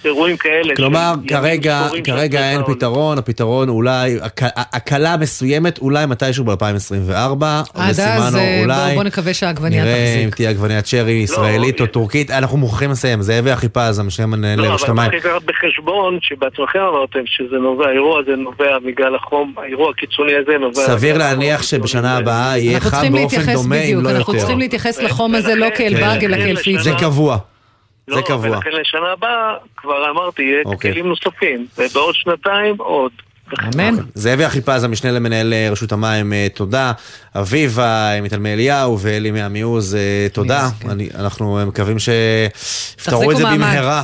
לאירועים כאלה. כלומר, כרגע, כרגע אין. פתרון, הפתרון אולי, הק- הקלה מסוימת, אולי מתישהו ב-2024, עד אז אה, בוא- בוא נקווה שהעגבנייה נראה אם תחזיק. תהיה עגבניית שרי ישראלית או אה, טורקית, אנחנו מוכרחים לסיים, זאבי אחיפז, המשנה מנהל לא, רשת אבל המים. צריך לקחת בחשבון שבעצמכם אמרתם שזה נובע, האירוע הזה נובע מגל החום, האירוע הקיצוני הזה נובע... סביר להניח שבשנה. הבאה יהיה אנחנו חם באופן דומה, אם לא אנחנו יותר. צריכים להתייחס לחום הזה לא כאל באג, אלא כאל פיצה. זה קבוע. זה לא, קבוע. ולכן לשנה הבאה, כבר אמרתי, יהיה אוקיי. כלים נוספים, ובעוד שנתיים עוד. אמן. זאבי אחיפז, המשנה למנהל אה, רשות המים, אה, תודה. אביבה אה, מתלמי אליהו ואלי מעמיעוז, אה, תודה. כן. אנחנו אה, מקווים שיפתרו את זה. במהרה.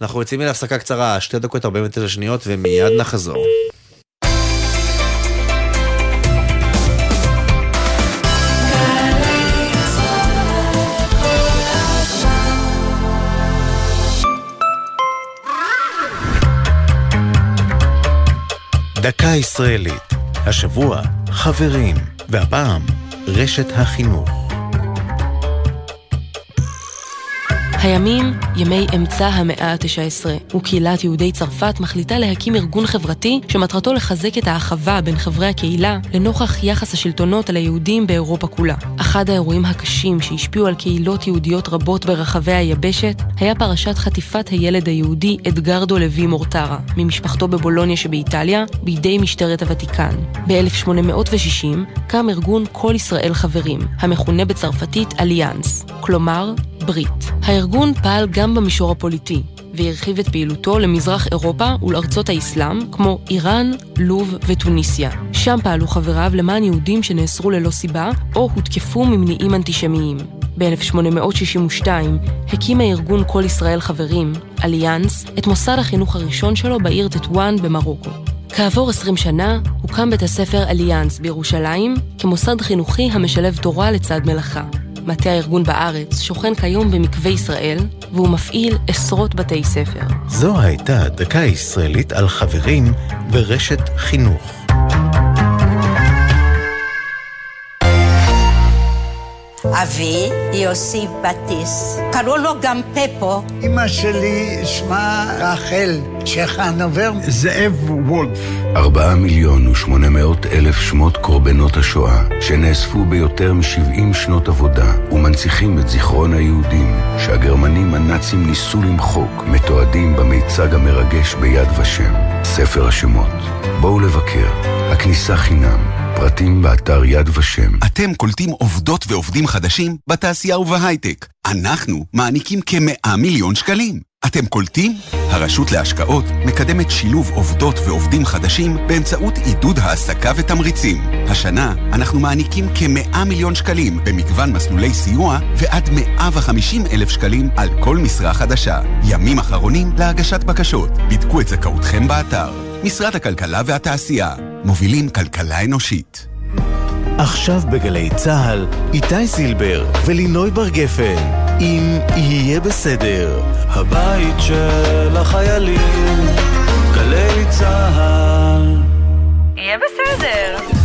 אנחנו יוצאים להפסקה קצרה, שתי דקות 49 שניות, ומיד נחזור. דקה ישראלית. השבוע, חברים, והפעם, רשת החינוך. הימים, ימי אמצע המאה ה-19, וקהילת יהודי צרפת מחליטה להקים ארגון חברתי שמטרתו לחזק את האחווה בין חברי הקהילה לנוכח יחס השלטונות על היהודים באירופה כולה. אחד האירועים הקשים שהשפיעו על קהילות יהודיות רבות ברחבי היבשת היה פרשת חטיפת הילד היהודי אדגרדו לוי מורטרה, ממשפחתו בבולוניה שבאיטליה, בידי משטרת הוותיקן. ב-1860 קם ארגון כל ישראל חברים, המכונה בצרפתית אליאנס, כלומר ברית. הארגון פעל גם במישור הפוליטי, והרחיב את פעילותו למזרח אירופה ולארצות האסלאם, כמו איראן, לוב וטוניסיה. שם פעלו חבריו למען יהודים שנאסרו ללא סיבה, או הותקפו ממניעים אנטישמיים. ב-1862 הקים הארגון כל ישראל חברים, אליאנס, את מוסד החינוך הראשון שלו בעיר טטואן במרוקו. כעבור 20 שנה הוקם בית הספר אליאנס בירושלים כמוסד חינוכי המשלב תורה לצד מלאכה. מטה הארגון בארץ שוכן כיום במקווה ישראל, והוא מפעיל עשרות בתי ספר. זו הייתה דקה ישראלית על חברים ברשת חינוך. אבי, יוסי בטיס. קראו לו גם פפו. אמא שלי שמה רחל צ'חנובר. זאב וולף. ארבעה מיליון ושמונה מאות אלף שמות קורבנות השואה, שנאספו ביותר מ-70 שנות עבודה, ומנציחים את זיכרון היהודים, שהגרמנים הנאצים ניסו למחוק, מתועדים במיצג המרגש ביד ושם. ספר השמות. בואו לבקר. הכניסה חינם. פרטים באתר יד ושם. אתם קולטים עובדות ועובדים חדשים בתעשייה ובהייטק. אנחנו מעניקים כמאה מיליון שקלים. אתם קולטים? הרשות להשקעות מקדמת שילוב עובדות ועובדים חדשים באמצעות עידוד העסקה ותמריצים. השנה אנחנו מעניקים כמאה מיליון שקלים במגוון מסלולי סיוע ועד 150 אלף שקלים על כל משרה חדשה. ימים אחרונים להגשת בקשות. בדקו את זכאותכם באתר. משרד הכלכלה והתעשייה. מובילים כלכלה אנושית. עכשיו בגלי צה"ל, איתי סילבר ולינוי בר גפן, אם יהיה בסדר. הבית של החיילים, גלי צה"ל. יהיה בסדר.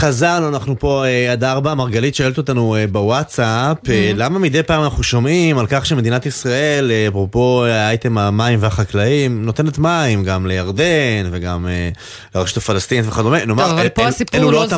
חזרנו, אנחנו פה אה, עד ארבע, מרגלית שואלת אותנו אה, בוואטסאפ, אה, למה מדי פעם אנחנו שומעים על כך שמדינת ישראל, אפרופו האייטם המים והחקלאים, נותנת מים גם לירדן וגם לרשות הפלסטינית וכדומה, נאמר, אלו לא לא את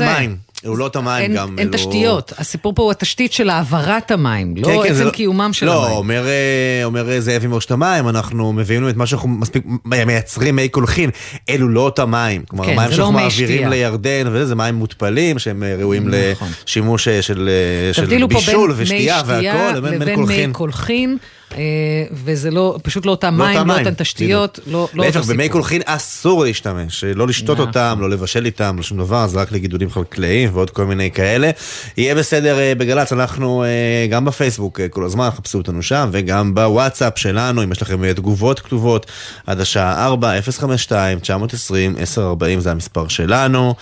המים, אלו לא את המים אין, גם. אין אלו- תשתיות, הסיפור פה הוא התשתית של העברת המים, לא כן, כן, עצם קיומם של לא, המים. אומר, אה, אומר אה, זאב עם רשת המים, אנחנו מביאים את מה שאנחנו מספיק מייצרים מי קולחין, אלו לא אותם מים. כלומר, כן, המים זה שאנחנו לא מעבירים. לירדן, וזה זה מים מותפלים, שהם אה, ראויים נכון. לשימוש של של בישול ושתייה מי לבין מי קולחין. אה, וזה לא, פשוט לא אותם לא מים, לא אותן תשתיות, לא לא להפך, אותו במי סיפור. קולחין אסור להשתמש, לא לשתות נכון. אותם, לא לבשל איתם, לא שום דבר, זה רק לגידולים חקלאיים ועוד כל מיני כאלה. יהיה בסדר אה, בגל"צ, אנחנו אה, גם בפייסבוק אה, כל הזמן, חפשו אותנו שם, וגם בוואטסאפ שלנו, אם יש לכם אה, תגובות כתובות, עד השעה 4, 052 920 1040 זה המספר שלנו.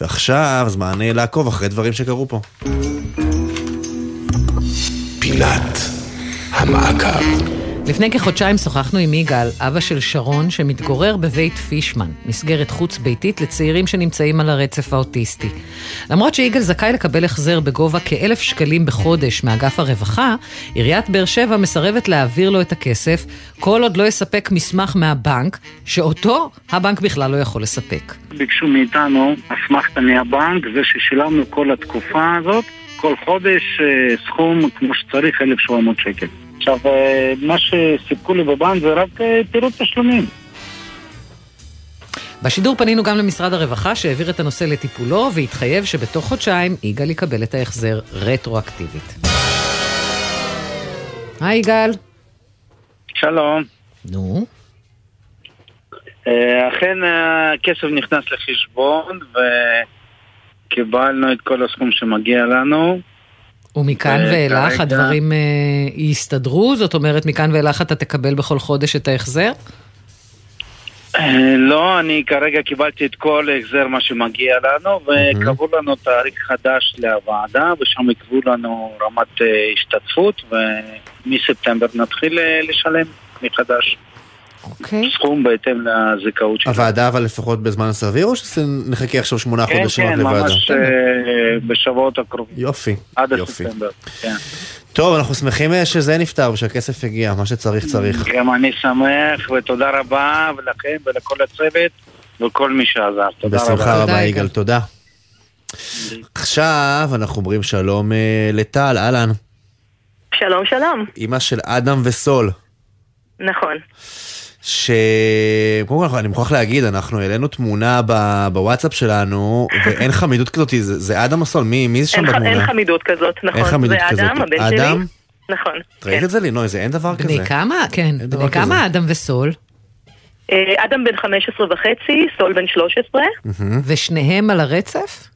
ועכשיו זמן אה, לעקוב אחרי דברים שקרו פה. פינת המעקב. לפני כחודשיים שוחחנו עם יגאל, אבא של שרון, שמתגורר בבית פישמן, מסגרת חוץ-ביתית לצעירים שנמצאים על הרצף האוטיסטי. למרות שיגאל זכאי לקבל החזר בגובה כאלף שקלים בחודש מאגף הרווחה, עיריית באר שבע מסרבת להעביר לו את הכסף, כל עוד לא יספק מסמך מהבנק, שאותו הבנק בכלל לא יכול לספק. ביקשו מאיתנו אסמכתה מהבנק, זה ששילמנו כל התקופה הזאת, כל חודש אה, סכום כמו שצריך, 1,700 שקל. עכשיו, אה, מה שסיפקו לי בבנק זה רק אה, פירוט תשלומים. בשידור פנינו גם למשרד הרווחה שהעביר את הנושא לטיפולו והתחייב שבתוך חודשיים יגאל יקבל את ההחזר רטרואקטיבית. היי יגאל. שלום. נו. אה, אכן הכסף נכנס לחשבון וקיבלנו את כל הסכום שמגיע לנו. ומכאן ואילך הדברים אה, יסתדרו? זאת אומרת, מכאן ואילך אתה תקבל בכל חודש את ההחזר? אה, לא, אני כרגע קיבלתי את כל ההחזר מה שמגיע לנו וקבעו לנו תאריך חדש לוועדה ושם יקבעו לנו רמת אה, השתתפות ומספטמבר נתחיל לשלם מחדש. אוקיי. סכום בהתאם לזכאות שלנו. הוועדה אבל לפחות בזמן סביר, או שנחכה עכשיו שמונה כן, חודשים רק כן, לוועדה? ממש אה, בשבועות הקרובים. יופי, עד יופי. הספטמבר. כן. טוב, אנחנו שמחים אה, שזה נפתר ושהכסף הגיע, מה שצריך צריך. גם אני שמח, ותודה רבה, ולכם ולכל הצוות, וכל מי שעזר. תודה רבה. בשמחה רבה, יגאל, תודה. עכשיו אנחנו אומרים שלום אה, לטל, אהלן. שלום, שלום. אימא של אדם וסול. נכון. שקודם כל אני מוכרח להגיד, אנחנו העלינו תמונה ב- בוואטסאפ שלנו, ואין חמידות כזאת, זה, זה אדם הסול, מי, מי זה שם אין בתמונה? אין חמידות כזאת, נכון. חמידות זה כזאת. אדם, הבן שלי. אדם? נכון. ראית את זה לינוי? זה אין דבר כזה. בני כמה? כן, בני כזה. כמה אדם וסול? אה, אדם בן 15 וחצי, סול בן 13, ושניהם על הרצף?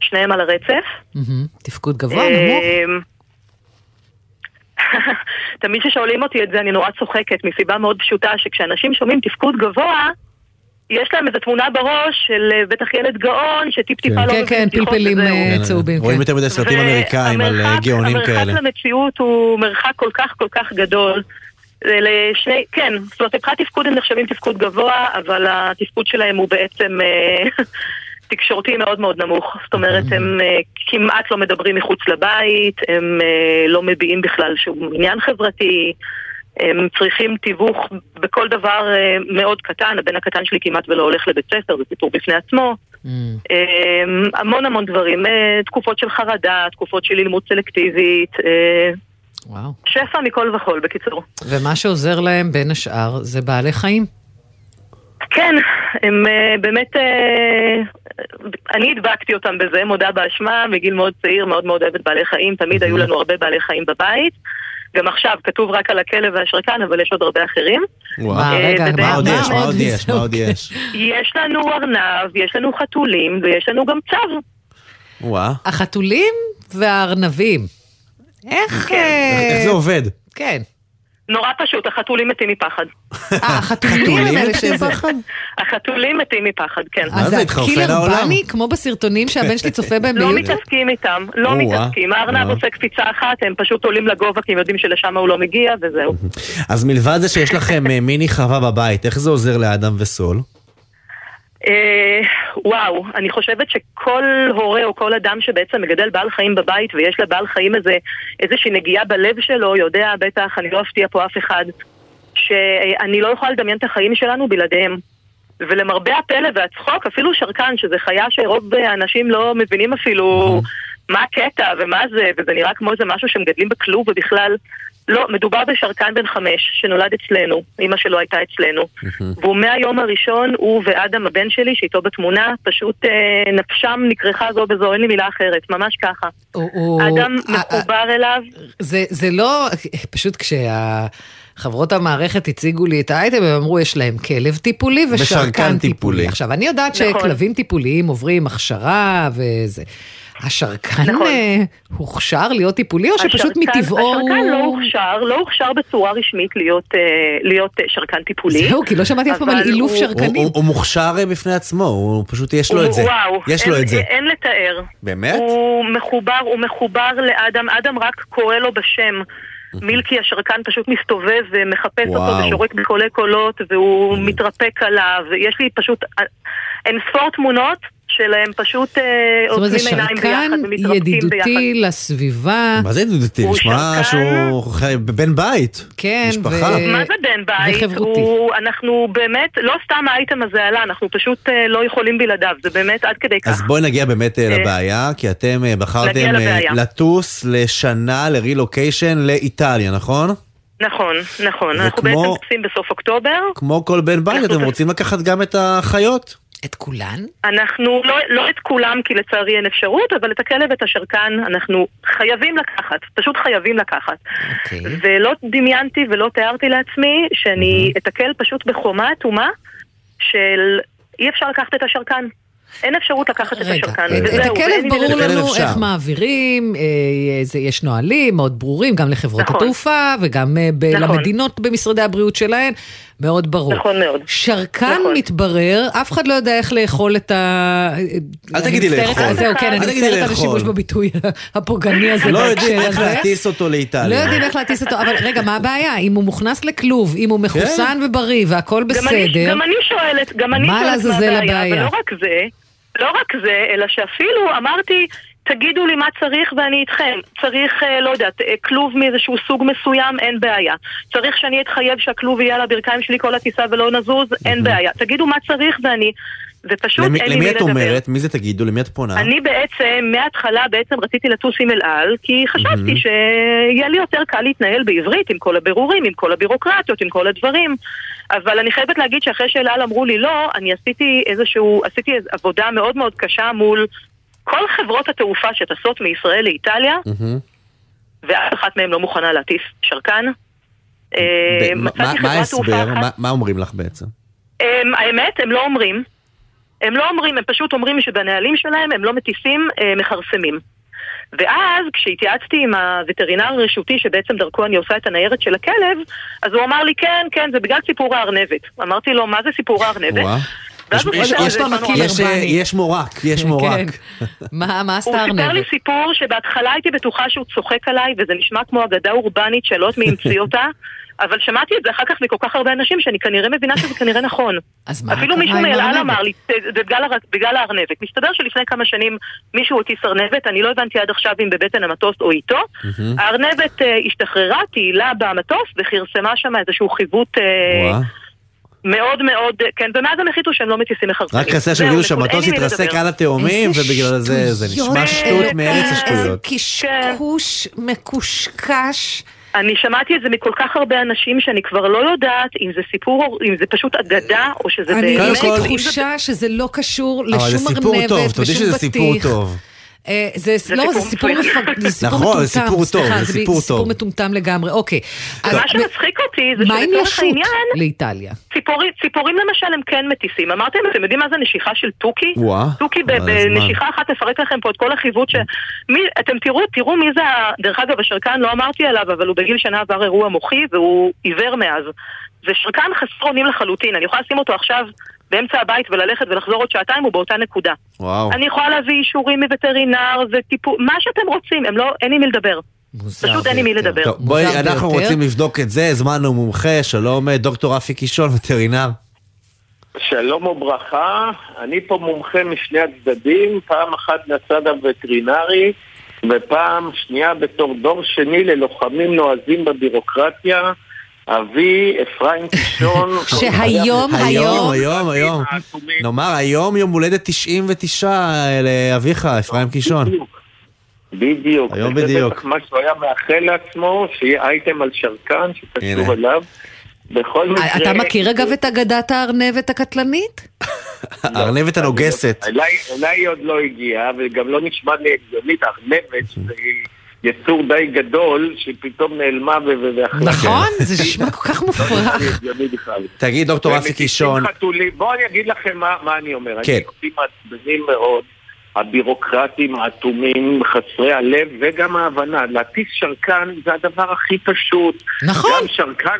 שניהם על הרצף. מהמם. תפקוד גבוה, נמוך? תמיד כששואלים אותי את זה אני נורא צוחקת מסיבה מאוד פשוטה שכשאנשים שומעים תפקוד גבוה יש להם איזו תמונה בראש של אה, בטח ילד גאון שטיפ-טיפה לא כן, מבין כן, בדיחות פלפלים. אה, צהובים. רואים כן. יותר מדי סרטים אמריקאים על אה, גאונים כאלה. המרחק למציאות הוא מרחק כל כך כל כך גדול. לשני, כן, זאת אומרת, מבחינת תפקוד הם נחשבים תפקוד גבוה, אבל התפקוד שלהם הוא בעצם תקשורתי מאוד מאוד נמוך. זאת אומרת, הם אה, כמעט לא מדברים מחוץ לבית, הם אה, לא מביעים בכלל שום עניין חברתי. הם צריכים תיווך בכל דבר אה, מאוד קטן, הבן הקטן שלי כמעט ולא הולך לבית ספר, זה סיפור בפני עצמו. אה, המון המון דברים, תקופות של חרדה, תקופות של לימוד סלקטיבית, וואו. שפע מכל וכול, בקיצור. ומה שעוזר להם בין השאר זה בעלי חיים. כן, הם אה, באמת, אה, אני הדבקתי אותם בזה, מודה באשמה, מגיל מאוד צעיר, מאוד מאוד אוהבת בעלי חיים, תמיד היו לנו הרבה בעלי חיים בבית. גם עכשיו כתוב רק על הכלב והשרקן, אבל יש עוד הרבה אחרים. וואו. אה, רגע, מה עוד יש? מה עוד יש? מה עוד. יש? יש לנו ארנב, יש לנו חתולים, ויש לנו גם צב. וואה. החתולים והארנבים. איך... אה, איך זה עובד? כן. נורא פשוט, החתולים מתים מפחד. אה, החתולים הם אלה שזה. החתולים מתים מפחד, כן. אז זה, קילר? בני, כמו בסרטונים שהבן שלי צופה בהם לא ביוטיוב? מתעסקים איתם, לא. מתעסקים. הארנב. עושה קפיצה אחת, הם פשוט עולים לגובה כי הם יודעים שלשם הוא לא מגיע, וזהו. אז מלבד זה שיש לכם אה, מיני חווה בבית, איך זה עוזר לאדם וסול? אה, וואו, אני חושבת שכל הורה או כל אדם שבעצם מגדל בעל חיים בבית ויש לבעל חיים איזה, איזושהי נגיעה בלב שלו, יודע, בטח, אני לא אפתיע פה אף אחד, שאני לא יכולה לדמיין את החיים שלנו בלעדיהם. ולמרבה הפלא והצחוק, אפילו שרקן, שזה חיה שרוב האנשים לא מבינים אפילו מה הקטע ומה זה, וזה נראה כמו איזה משהו שמגדלים בכלוב ובכלל. לא, מדובר בשרקן בן חמש, שנולד אצלנו, אמא שלו הייתה אצלנו. והוא מהיום הראשון, הוא ואדם הבן שלי, שאיתו בתמונה, פשוט אה, נפשם נכרכה זו בזו, אין לי מילה אחרת, ממש ככה. אדם אה, אה, מחובר אליו, זה, זה לא, פשוט כשהחברות המערכת הציגו לי את האייטם, הם אמרו, יש להם כלב טיפולי ושרקן טיפולי. טיפולי. עכשיו, אני יודעת נכון. שכלבים טיפוליים עוברים הכשרה וזה. השרקן נכון. אה, הוכשר להיות טיפולי, או שפשוט השרקן- מטבעו הוא... השרקן לא הוכשר, לא הוכשר בצורה רשמית להיות, אה, להיות אה, שרקן טיפולי. זהו, כי לא שמעתי אף פעם על אילוף הוא- שרקנים. הוא- הוא- הוא מוכשר אה, בפני עצמו, הוא פשוט יש לו הוא- את זה. וואו, יש אין, לו את זה. אין לתאר. באמת? הוא מחובר, הוא מחובר לאדם, אדם רק קורא לו בשם. מילקי השרקן פשוט מסתובב ומחפש אותו וואו. ושורק בקולי קולות והוא מתרפק עליו ויש לי פשוט אין ספור תמונות שלהם פשוט אה, זאת אומרת, זה עוצמים עיניים שרקן ביחד ומתרפקים ביחד. ידידותי לסביבה. מה זה ידידותי? נשמע שרקן. שהוא חי- בן בית. כן, משפחה. ו- מה זה בן בית? וחברותי. הוא, אנחנו באמת, לא סתם האייטם הזה עלה, אנחנו פשוט אה, לא יכולים בלעדיו, זה באמת עד כדי כך. אז בואי נגיע באמת אה, לבעיה, כי אתם בחרתם. לטוס לשנה לרילוקיישן לאיטליה, נכון? נכון, נכון. זה אנחנו בעצם טסים בסוף אוקטובר. כמו כל בן בית, אתם רוצים לקחת גם את החיות. את כולן? אנחנו, לא, לא את כולם, כי לצערי אין אפשרות, אבל את הכלב ואת השרקן אנחנו חייבים לקחת, פשוט חייבים לקחת. אוקיי. ולא דמיינתי ולא תיארתי לעצמי שאני אתקל פשוט בחומה אטומה של אי אפשר לקחת את השרקן. אין אפשרות לקחת את רגע, השרקן, את וזהו. הכלב ואין לי ברור לנו אפשר. איך מעבירים, אה, יש נהלים מאוד ברורים, גם לחברות נכון. התעופה וגם אה, ב- נכון. למדינות במשרדי הבריאות שלהן, מאוד ברור. נכון מאוד. שרקן נכון. מתברר, אף אחד לא יודע איך לאכול את ה... אל תגידי לאכול. זהו, כן, אני מצטערת על לאכול. השימוש בביטוי הפוגעני הזה לא יודעים איך. להטיס אותו לאיטליה. לא יודעים איך להטיס אותו, אבל רגע, מה הבעיה? אם הוא מוכנס לכלוב, אם הוא מחוסן ובריא והכל בסדר, גם אני שואלת, גם אני מה שואלת לעזאזל מה הבעיה, הבעיה? ולא רק זה, לא רק זה, אלא שאפילו אמרתי, תגידו לי מה צריך ואני איתכם. צריך, אה, לא יודעת, אה, כלוב מאיזשהו סוג מסוים, אין בעיה. צריך שאני אתחייב שהכלוב יהיה על הברכיים שלי כל הטיסה ולא נזוז, אין בעיה. תגידו מה צריך ואני... ופשוט למי, אין לי למי מי את לדבר. אומרת? מי זה תגידו? למי את פונה? אני בעצם, מההתחלה בעצם רציתי לטוס עם אל על, כי חשבתי מהמם. שיהיה לי יותר קל להתנהל בעברית עם כל הבירורים, עם כל הבירוקרטיות, עם כל הדברים. אבל אני חייבת להגיד שאחרי שאל על אמרו לי לא, אני עשיתי איזשהו, עשיתי עבודה מאוד מאוד קשה מול כל חברות התעופה שטסות מישראל לאיטליה, מהמם. ואף אחת מהן לא מוכנה להטיס שרקן. אה, ב- מה- מצאתי מה ההסבר? מה- מה אומרים לך בעצם? הם, האמת, הם לא אומרים. הם לא אומרים, הם פשוט אומרים שבנהלים שלהם הם לא מטיסים אה, מכרסמים. ואז כשהתייעצתי עם הווטרינר הרשותי שבעצם דרכו אני עושה את הניירת של הכלב, אז הוא אמר לי כן, כן, זה בגלל סיפור הארנבת. אמרתי לו, מה זה סיפור הארנבת? יש- לי, יש- יש מורק, יש מורק. מה מה עשתה הוא סיפר לי ארנבת? סיפור שבהתחלה הייתי בטוחה שהוא צוחק עליי וזה נשמע כמו אגדה אורבנית שלא יודעת מי המציא אותה אבל שמעתי את זה אחר כך מכל כך הרבה אנשים שאני כנראה מבינה שזה כנראה נכון. אז מה אפילו מישהו מאלעל? אמר לי, "זה בגלל הר- בגלל הארנבת. מסתבר שלפני כמה שנים מישהו הטיס ארנבת, אני לא הבנתי עד עכשיו אם בבטן המטוס או איתו. הארנבת אה, השתחררה, תהילה במטוס וכרסמה שם איזשהו חיווט אה, וואה. מאוד מאוד, כן, ומאז הם החליטו שהם לא מטיסים מכרסמים. רק חסר שיגידו נקודה, שהמטוס התרסק. על התאומים, איזה ובגלל זה זה נשמע. שטות מארץ איזה השטויות. קשקוש מקושקש. אני שמעתי את זה מכל כך הרבה אנשים שאני כבר לא יודעת אם זה סיפור, אם זה פשוט אגדה, או שזה אני באמת... יש לי אם זה- תחושה שזה לא קשור אבל זה לשום סיפור ארנבת טוב, תודי ושום שזה סיפור בטיח. טוב. אה, זה, לא, סיפור זה סיפור. מפ... זה סיפור נכון, מטומטם, זה סיפור טוב, סליחה, זה סיפור סיפור טוב. מטומטם לגמרי, אוקיי. אז מה שמצחיק אותי זה מה עם שלצורך לשוט העניין, לאיטליה? ציפורים, ציפורים למשל הם כן מטיסים. אמרתם, אתם יודעים מה זה נשיכה של תוכי? תוכי. בנשיכה אחת תפרק לכם פה את כל החיווט ש... מי, אתם תראו, תראו מי זה, ה- דרך אגב, השרקן לא אמרתי עליו, אבל הוא בגיל שנה עבר אירוע מוחי והוא עיוור מאז. זה שרקן חסר אונים לחלוטין, אני יכולה לשים אותו עכשיו באמצע הבית וללכת ולחזור עוד שעתיים, הוא באותה נקודה. וואו. אני יכולה להביא אישורים מווטרינר וטיפול, מה שאתם רוצים, הם לא, אין עם מי לדבר. פשוט אין עם מי לדבר. טוב, בואי, אנחנו ביותר. רוצים לבדוק את זה, הזמנו מומחה, שלום אה, דוקטור רפי קישון, וטרינר. שלום וברכה, אני פה מומחה משני הצדדים, פעם אחת מהצד הווטרינרי ופעם שנייה בתור דור שני ללוחמים נועזים בבירוקרטיה, אבי אפרים קישון. שהיום, היום, היום, היום. נאמר, היום יום הולדת 99 לאביך, אפרים קישון. בדיוק. היום בדיוק. בטח מה שהוא היה מאחל לעצמו, שיהיה אייטם על שרקן שקשור. אליו. בכל מקרה... אתה מכיר אגב את אגדת הארנבת הקטלנית? הארנבת הנוגסת. אליי היא עוד לא הגיעה, וגם לא נשמע לי הגיונית, ארנבת, שזה יצור די גדול, שפתאום נעלמה ו- ו- ואכלה. נכון? זה נשמע כל כך לא מופרך. בכלל. תגיד, דוקטור רפי ומטיסים קישון. בואו אני אגיד לכם מה, מה אני אומר. כן. אני אותי מעצבנים מאוד, הבירוקרטים האטומים, חסרי הלב וגם ההבנה. להטיס שרקן זה הדבר הכי פשוט. נכון. גם שרקן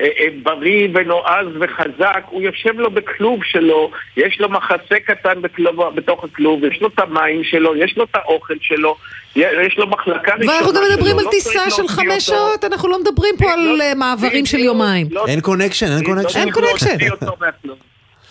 אה, אה, בריא ונועז וחזק, הוא יושב לו בכלוב שלו, יש לו מחסה קטן בכלוב, בתוך הכלוב, יש לו את המים שלו, יש לו את האוכל שלו, יש לו מחלקה ראשונה ואנחנו גם מדברים על לא טיסה של חמש אותו. שעות, אנחנו לא מדברים פה על אה, מעברים של יומיים. לא- אין connection, אין לא connection. אין connection.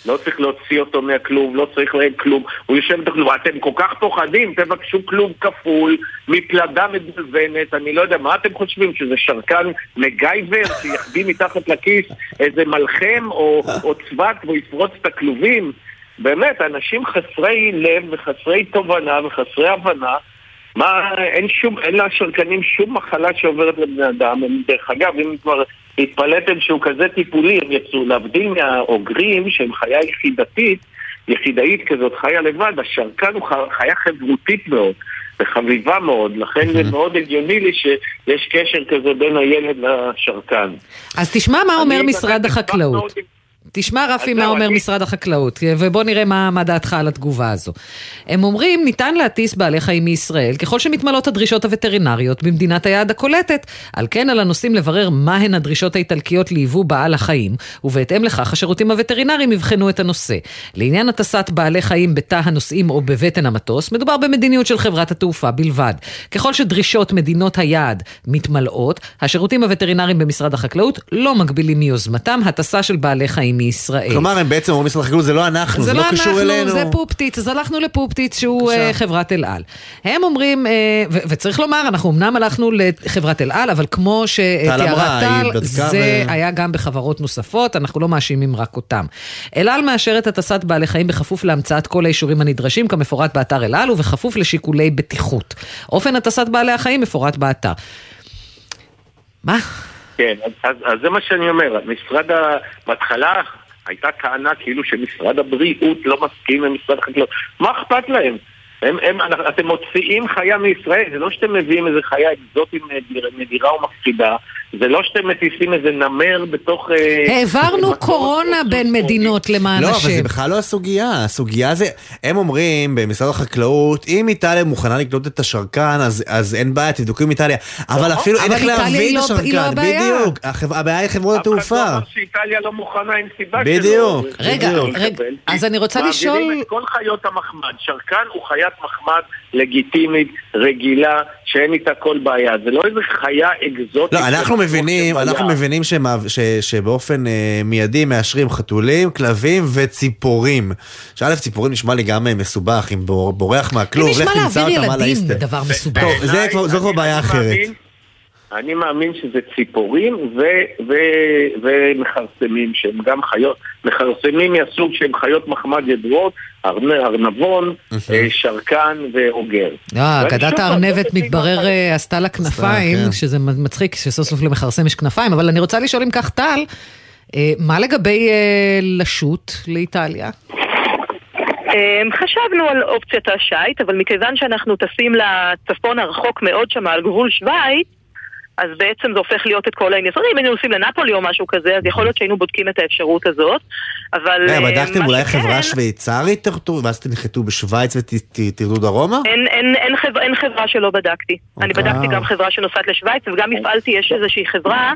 לא צריך להוציא אותו מהכלוב, לא צריך להם כלום. הוא יושב בכלוב. אתם כל כך פוחדים, תבקשו כלוב כפול, מפלדה מגולוונת, אני לא יודע, מה אתם חושבים, שזה שרקן מקגייבר שיחביא מתחת לכיס איזה מלחם או, או צבת והוא יפרוץ את הכלובים? באמת, אנשים חסרי לב וחסרי תובנה וחסרי הבנה. מה, אין שום, אין לשרקנים שום מחלה שעוברת לבני אדם. הם, דרך אגב, אם כבר התפלאתם שהוא כזה טיפולי, הם יצאו להבדיל מהאוגרים, שהם חיה יחידתית, יחידאית כזאת, חיה לבד, השרקן הוא חיה חברותית מאוד. וחביבה מאוד, לכן זה מאוד הגיוני לי שיש קשר כזה בין הילד לשרקן. אז תשמע מה אומר משרד החקלאות. תשמע רפי מה אומר אני- משרד החקלאות, ובוא נראה מה, מה דעתך על התגובה הזו. הם אומרים, ניתן להטיס בעלי חיים מישראל ככל שמתמלאות הדרישות הווטרינריות במדינת היעד הקולטת, על כן על הנוסעים לברר מהן הדרישות האיטלקיות ליבוא בעל החיים, ובהתאם לכך השירותים הווטרינריים יבחנו את הנושא. לעניין הטסת בעלי חיים בתא הנוסעים או בבטן המטוס, מדובר במדיניות של חברת התעופה בלבד. ככל שדרישות מדינות היעד מתמלאות, השירותים הווטרינריים במשרד החקלאות לא מגבילים מיוזמתם הטסה של בעלי חיים מים מישראל. כלומר, הם בעצם אומרים משרד החקלאות, זה לא אנחנו, זה לא קשור אנחנו, אלינו. זה פופטיץ, אז הלכנו לפופטיץ שהוא אה, חברת אל על. הם אומרים, אה, ו- וצריך לומר, אנחנו אמנם הלכנו לחברת אל על, אבל כמו שתיארה טל, זה ו- היה גם בחברות נוספות, אנחנו לא מאשימים רק אותם. אל על מאשרת הטסת בעלי חיים בכפוף להמצאת כל האישורים הנדרשים, כמפורט באתר אל על, ובכפוף לשיקולי בטיחות. אופן הטסת בעלי החיים מפורט באתר. מה? כן, אז, אז, זה מה שאני אומר, משרד ה... בהתחלה הייתה טענה כאילו שמשרד הבריאות לא מסכים עם משרד החקלאות. מה אכפת להם? הם, הם, אתם מוציאים חיה מישראל, זה לא שאתם מביאים איזה חיה אקזוטית נדיר- נדירה ומפחידה, זה לא שאתם מטיסים איזה נמר בתוך... אה, העברנו. קורונה בין מדינות למען לא, השם. אבל זה בכלל לא הסוגיה, הסוגיה זה, הם אומרים במשרד החקלאות, אם איטליה מוכנה לקלוט את השרקן, אז, אז אין בעיה, תבדקו עם איטליה. אבל אפילו אין אבל איך להביא היא את לא- לא השרקן, הבעיה. בדיוק. הבעיה היא חברות אף אחד לא התעופה. אמר שאיטליה לא מוכנה עם סיבה בדיוק. שלא. רגע, לא רגע, לקבל. אז אני רוצה לשאול- מעבירים את כל חיות המחמד. שרקן הוא חיית מחמד לגיטימית, רגילה, שאין איתה כל בעיה. זה לא איזה חיה אקזוטית. לא, אנחנו מבינים. אנחנו מבינים שמה- ש- שבאופן אה, מיידי מאשרים חתולים, כלבים וציפורים. שא', ציפורים נשמע לי גם אה, מסובך, אם בור- בורח מהכלוב, נשמע לך תמצא להעביר אותם על ילדים האיסטר. דבר מסובך. טוב, זה כבר- זו כבר בעיה אחרת. אני מאמין שזה ציפורים ו- ו- ומכרסמים שהם גם חיות, מכרסמים מהסוג שהם חיות מחמד ידועות, ארנ- ארנבון, אה, שרקן ואוגר. ואני אגדת הארנבת לא מבין מתברר אה, עשתה לה כנפיים, כן. שזה מצחיק שסוף סוף למכרסם יש כנפיים, אבל אני רוצה לשאול אם כך טל, אה, מה לגבי אה, לשוט לאיטליה? אמ, חשבנו על אופציית השיט, אבל מכיוון שאנחנו טסים לצפון הרחוק מאוד שם, על גבול שווייץ, אז בעצם זה הופך להיות את כל העניין. זאת אומרת, אם היינו נוסעים לנפולי או משהו כזה, אז יכול להיות שהיינו בודקים את האפשרות הזאת, אבל... אה, בדקתם מה אולי חברה שוויצרית ואז תנחתו בשוויץ ותרדו דרומה? אין, חברה, שלא בדקתי. אני אוקיי. בדקתי גם חברה שנוסעת לשוויץ, וגם הפעלתי, יש איזושהי חברה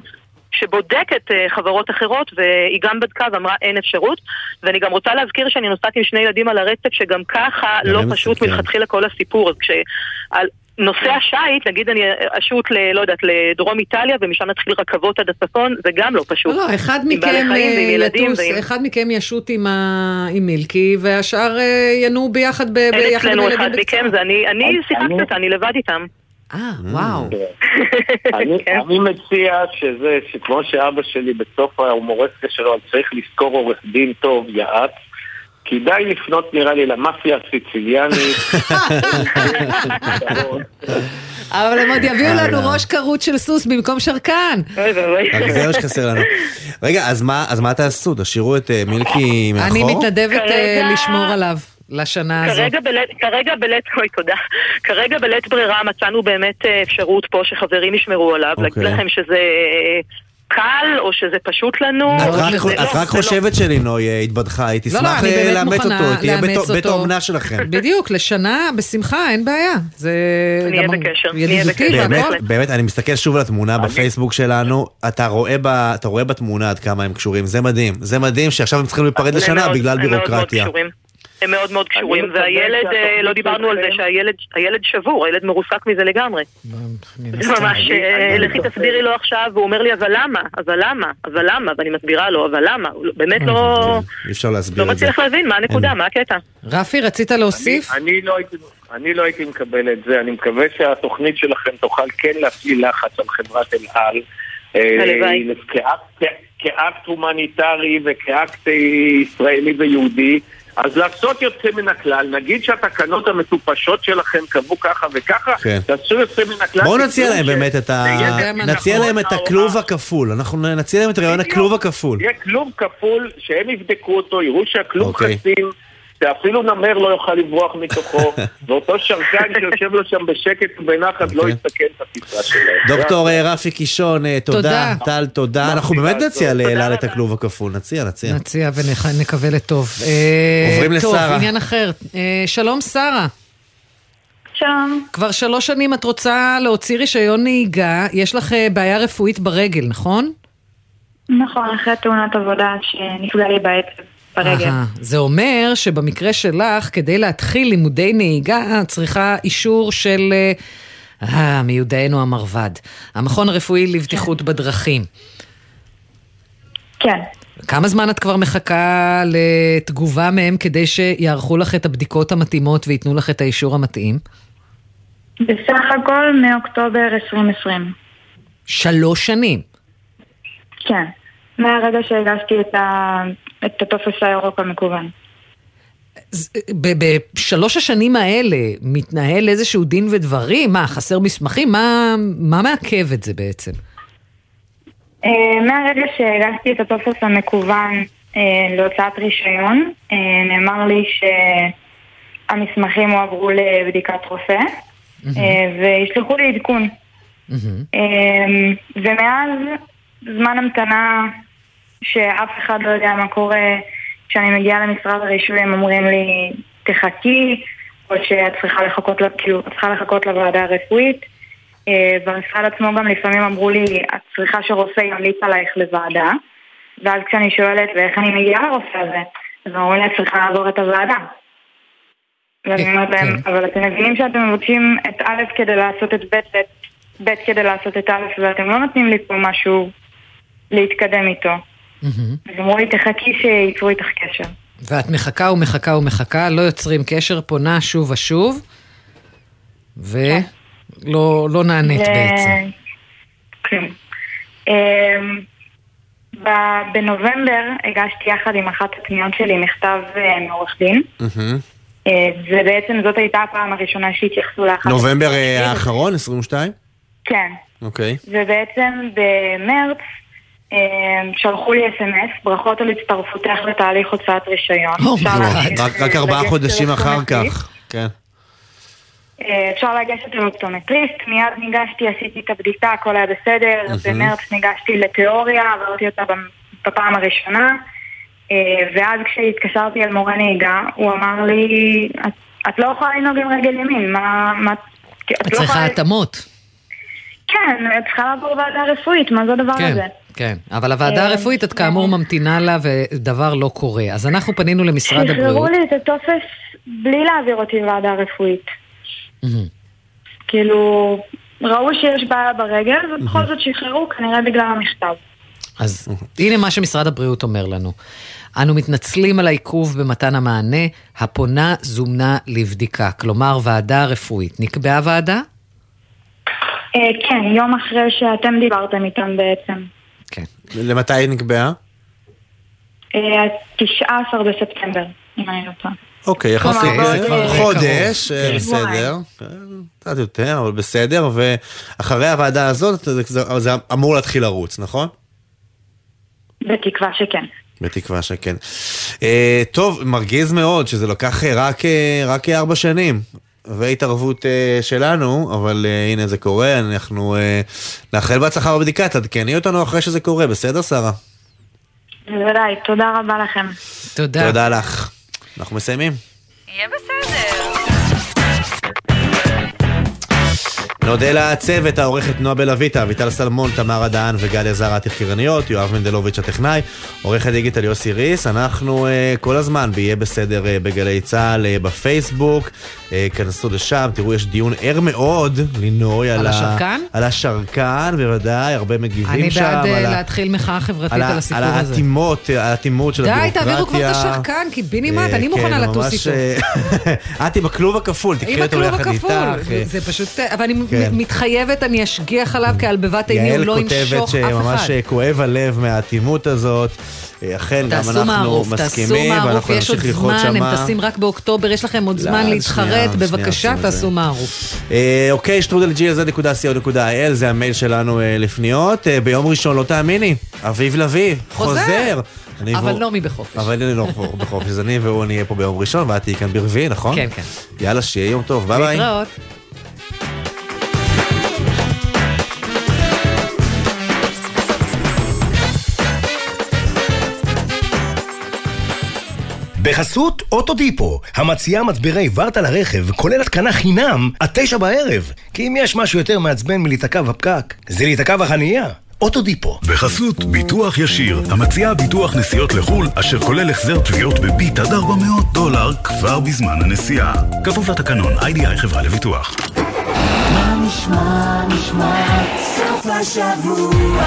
שבודקת אה, חברות אחרות, והיא גם בדקה ואמרה אין אפשרות. ואני גם רוצה להזכיר שאני נוסעת עם שני ילדים על הרצף, שגם ככה לא פשוט מסתכל. מלכתחילה כל הסיפור. אז כש... על... נושא השיט, נגיד אני אשוט, ל, לא יודעת, לדרום איטליה, ומשם נתחיל רכבות עד הצפון, זה גם לא פשוט. לא, אחד מכם ועם אה, ועם- אחד מכם ישוט עם ה- עם מילקי, והשאר אה, ינועו ביחד ב- אין ביחד עם אצלנו הילדים אחד בקצה. מכם, זה אני, אני אני- שיחקתי אותה, אני לבד איתם. אה, וואו. אני, כן. אני מציע שזה, שכמו שאבא שלי בסוף ההומורסקה שלו, צריך לזכור עורך דין טוב, יעץ, כדאי לפנות נראה לי למאפיה הסיציליאנית. אבל הם עוד יביאו אה, לנו לא. ראש כרות של סוס במקום שרקן. זה מה שחסר לנו. רגע, אז מה אז מה תעשו? תשאירו את אה, מילקי מאחור? אני מתנדבת אה, לשמור עליו לשנה. כרגע בלית, כרגע בלית, אוי תודה, כרגע בלית ברירה מצאנו באמת אה, אפשרות פה שחברים ישמרו עליו, להגיד אוקיי. לכם שזה אה, קל או שזה פשוט לנו. את רק- לא, רק זה לא. חושבת שלינוי אה, התבדחה, היא לא, לא, תשמח אה, לאמץ אותו, תהיה לאמץ בית-. האומנה שלכם. בדיוק, לשנה, בשמחה, אין בעיה. זה נהיה בקשר, נהיה בקשר. באמת, אני מסתכל שוב על התמונה בפייסבוק שלנו, אתה רואה ב- אתה רואה בתמונה עד כמה הם קשורים, זה מדהים. זה מדהים שעכשיו הם צריכים להיפרד לשנה בגלל הם מאוד מאוד בירוקרטיה. הם מאוד מאוד קשורים, והילד, אה, לא דיברנו על זה שהילד הילד שבור, הילד מרוסק מזה לגמרי. זה ממש, אה, לכי תסבירי לו עכשיו, והוא אומר לי, אבל למה? אבל למה? אבל למה? ואני מסבירה לו, אבל למה? הוא באמת לא אי אפשר להסביר לא את זה. מצליח להבין מה הנקודה, מה הקטע. רפי, רצית להוסיף? אני, לא הייתי, לא מקבל את זה, אני מקווה שהתוכנית שלכם תוכל כן להפעיל לחץ על חברת אל על. אה, הלוואי. כאקט, הומניטרי וכאקט אה, ישראלי ויהודי, אז לעשות יוצא מן הכלל, נגיד שהתקנות המטופשות שלכם קבעו ככה וככה, כן. תעשו יוצא מן הכלל. בואו נציע להם ש- באמת את ה... נציע להם את הכלוב הכפול, אנחנו נציע להם את רעיון הכלוב הכפול. יהיה כלוב כפול, שהם יבדקו אותו, יראו שהכלוב אוקיי. חסין, שאפילו נמר לא יוכל לברוח מתוכו, ואותו שרקן שיושב לו שם בשקט ובנחת לא אוקיי. יסכן את הטיסה שלהם. דוקטור אה, רפי קישון, אה, תודה. טל, תודה. אנחנו באמת נציע לאל על את הכלוב הכפול, נציע, נציע. נציע ונקווה לטוב. אה, עוברים טוב, לשרה. עניין אחר. שלום, שרה. שלום. כבר שלוש שנים את רוצה להוציא רישיון נהיגה, יש לך בעיה רפואית ברגל, נכון? נכון, אחרי תאונת עבודה שנפגע לי בעצב ברגל. אהה. זה אומר שבמקרה שלך, כדי להתחיל לימודי נהיגה, צריכה אישור של אה, מיודענו המרב"ד, המכון הרפואי לבטיחות בדרכים. כן. כמה זמן את כבר מחכה לתגובה מהם כדי שיערכו לך את הבדיקות המתאימות וייתנו לך את האישור המתאים? בסך הכל מאוקטובר 2020. שלוש שנים. כן, מהרגע שהגשתי את. את הטופס הירוק המקוון. בשלוש השנים האלה מתנהל איזשהו דין ודברים? מה, חסר מסמכים? מה, מה מעכב את זה בעצם? אה, מהרגע שהגשתי את הטופס המקוון אה, להוצאת רישיון, אה, נאמר לי שהמסמכים הועברו לבדיקת רופא וישלחו לי עדכון. ומאז זמן המתנה שאף אחד לא יודע מה קורה, כשאני מגיעה למשרד הרישוי הם אומרים לי תחכי, או שאת צריכה לחכות, כאילו, את צריכה לחכות לוועדה הרפואית. אה, במשרד עצמו גם לפעמים אמרו לי, את צריכה שרופא ימליץ עלייך לוועדה, ואז כשאני שואלת ואיך אני מגיעה לרופא הזה, אז אמרו לי, את צריכה לעבור את הוועדה. ואני אומרת להם, כן. אבל אתם מבינים שאתם מבקשים את א' כדי לעשות את ב' ואת ב' כדי לעשות את א', ואתם לא נותנים לי פה משהו להתקדם איתו. אז אמרו לי, תחכי שייצרו איתך קשר. ואת מחכה ומחכה ומחכה, לא יוצרים קשר, פונה שוב ושוב, ולא לא נענית ו- בעצם. כן. אמ, ב- בנובמבר הגשתי יחד עם אחת הפניות שלי מכתב אה, מעורך דין. אה, ובעצם זאת הייתה הפעם הראשונה שהתייחסו לאחת... נובמבר אה. האחרון, 22? כן. אוקיי. ובעצם במרץ אה, שלחו לי אס.אם.אס, ברכות על הצטרפותך לתהליך הוצאת רישיון. להגיש- רק- ארבעה חודשים אחר. כך. כן. אה, אפשר לגשת לאופטומטריסט, מיד ניגשתי, עשיתי את הבדיקה, הכל היה בסדר. במרץ ניגשתי לתיאוריה, עברתי אותה בפ- בפעם הראשונה, אה, ואז כשהתקשרתי אל מורה נהיגה, הוא אמר לי, "את- לא יכולה לנהוג עם רגל ימין, מה... מה- את לא צריכה התאמות. כן, את צריכה לעבור ועדה רפואית, מה זה הדבר כן, הזה? כן. אבל הוועדה אה, הרפואית, את כאמור ממתינה לה ודבר לא קורה. אז אנחנו פנינו למשרד שחררו הבריאות. לי את הטופס בלי להעביר אותי לוועדה רפואית. מהמם. כאילו, ראו שיש בעיה ברגל, ובכל זאת שחררו, כנראה בגלל המכתב. אז הנה מה שמשרד הבריאות אומר לנו. אנו מתנצלים על העיכוב במתן המענה, הפונה זומנה לבדיקה, כלומר ועדה רפואית. נקבעה ועדה? אה, כן, יום אחרי שאתם דיברתם איתם בעצם. למתי היא נקבעה? אה, 19 בספטמבר, אם אני לא טועה. אוקיי, יחסית אה, חודש. אה, כן. בסדר. כן, קצת יותר, אבל בסדר. ואחרי הוועדה הזאת, זה- אמור להתחיל לרוץ, נכון? בתקווה שכן. בתקווה שכן. אה, טוב, מרגיז מאוד שזה לקח אה, רק, אה, רק ארבע שנים. והתערבות אה, שלנו, אבל אה, הנה זה קורה, אנחנו אה, נאחל בהצלחה בבדיקה, תעדכני אותנו אחרי שזה קורה, בסדר שרה? בוודאי, תודה רבה לכם. תודה. תודה לך. אנחנו מסיימים. יהיה בסדר. נודה לצוות, העורכת נועה בלויטה, אביטל סלמון, תמר הדהן וגליה זרה התחקירניות, יואב מנדלוביץ' הטכנאי, עורך הדיגיטל יוסי ריס, אנחנו uh, כל הזמן ב"יהיה בסדר" uh, בגלי צה"ל, uh, בפייסבוק, uh, כנסו לשם, תראו יש דיון ער מאוד, לינוי, על על, השרקן? על השרקן, בוודאי, הרבה מגיבים אני שם, בעד אה, על להתחיל מחאה חברתית על, על הסיפור על הזה. האטימות, האטימות של די, הביורוקרטיה. תעבירו כבר את השרקן, קיבינימט, אני מוכנה כן, לטוס איתו. את עם הכלוב הכפול, תקחי אותו יחד איתך. זה פשוט, אבל אני כן. מתחייבת, אני אשגיח עליו כי על בבת עיני הוא יעל לא כותבת ינשוך אף שממש אחד. אה, כואב הלב מהאטימות הזאת. אה, אכן, גם תעשו אנחנו מערוף, תעשו מסכימים, מערוף, ואנחנו יש עוד נמשיך ללחוץ זמן, שמה. הם טסים רק באוקטובר, יש לכם עוד לא, זמן להתחרט, שנייה, שנייה בבקשה זה. תעשו מערוף. אה, אוקיי, שטרודל glz.co.il, זה המייל שלנו אה, לפניות. אה, ביום ראשון, לא תאמיני, אביב לביא, חוזר. חוזר. אבל והוא- נעמי בחופש. אבל אני לא בחופש, אז אני והוא נהיה פה ביום ראשון, ואת תהיי כאן ברביעי, נכון? כן, כן. יאללה, שיהיה יום טוב, ביי ביי. להתראות. בחסות אוטודיפו, המציעה מצברי ורטה לרכב, כולל התקנה חינם, עד תשע בערב. כי אם יש משהו יותר מעצבן מלהיתקע בפקק, זה להיתקע בחנייה. אוטודיפו. בחסות ביטוח ישיר, המציע ביטוח נסיעות לחו"ל, אשר כולל החזר תביעות בביט עד 400 דולר כבר בזמן הנסיעה. כפוף לתקנון, איי-די-איי חברה לביטוח. מה נשמע, נשמע, סוף השבוע,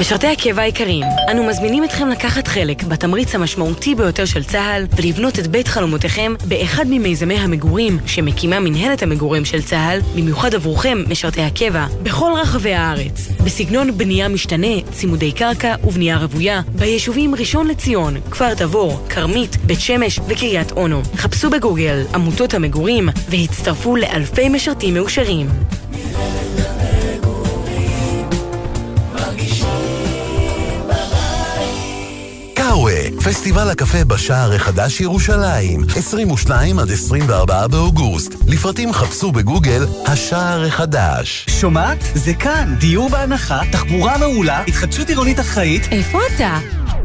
משרתי הקבע היקרים, אנו מזמינים אתכם לקחת חלק בתמריץ המשמעותי ביותר של צה"ל ולבנות את בית חלומותיכם באחד ממיזמי המגורים שמקימה מנהלת המגורים של צה"ל, במיוחד עבורכם, משרתי הקבע, בכל רחבי הארץ. בסגנון בנייה משתנה, צימודי קרקע ובנייה רוויה, ביישובים ראשון לציון, כפר תבור, כרמית, בית שמש וקריית אונו. חפשו בגוגל עמותות המגורים והצטרפו לאלפי משרתים מאושרים. פסטיבל הקפה בשער החדש ירושלים, 22 עד 24 באוגוסט. לפרטים חפשו בגוגל השער החדש. שומעת? זה כאן. דיור בהנחה, תחבורה מעולה, התחדשות עירונית אחראית. איפה אתה?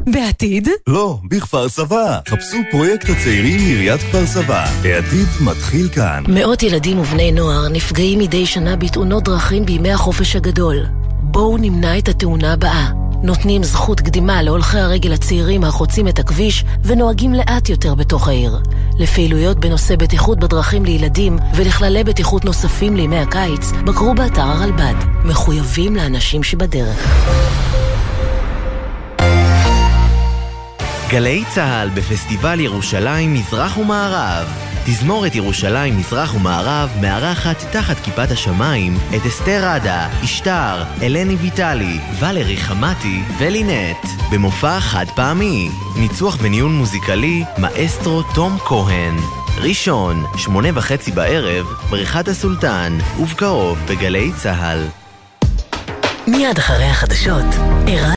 בעתיד? לא, בכפר סבא. חפשו פרויקט הצעירים מעיריית כפר סבא. העתיד מתחיל כאן. מאות ילדים ובני נוער נפגעים מדי שנה בתאונות דרכים בימי החופש הגדול. בואו נמנע את התאונה הבאה. נותנים זכות קדימה להולכי הרגל הצעירים החוצים את הכביש ונוהגים לאט יותר בתוך העיר. לפעילויות בנושא בטיחות בדרכים לילדים ולכללי בטיחות נוספים לימי הקיץ, בקרו באתר הרלב"ד. מחויבים לאנשים שבדרך. גלי צה"ל בפסטיבל ירושלים מזרח ומערב. תזמורת ירושלים מזרח ומערב מארחת תחת כיפת השמיים את אסתר עדה, אשתר, אלני ויטלי, ולרי חמתי ולינט. במופע חד פעמי. ניצוח וניהול מוזיקלי, מאסטרו תום כהן. ראשון, שמונה וחצי בערב, בריכת הסולטן, ובקרוב בגלי צה"ל. מיד אחרי החדשות, ערן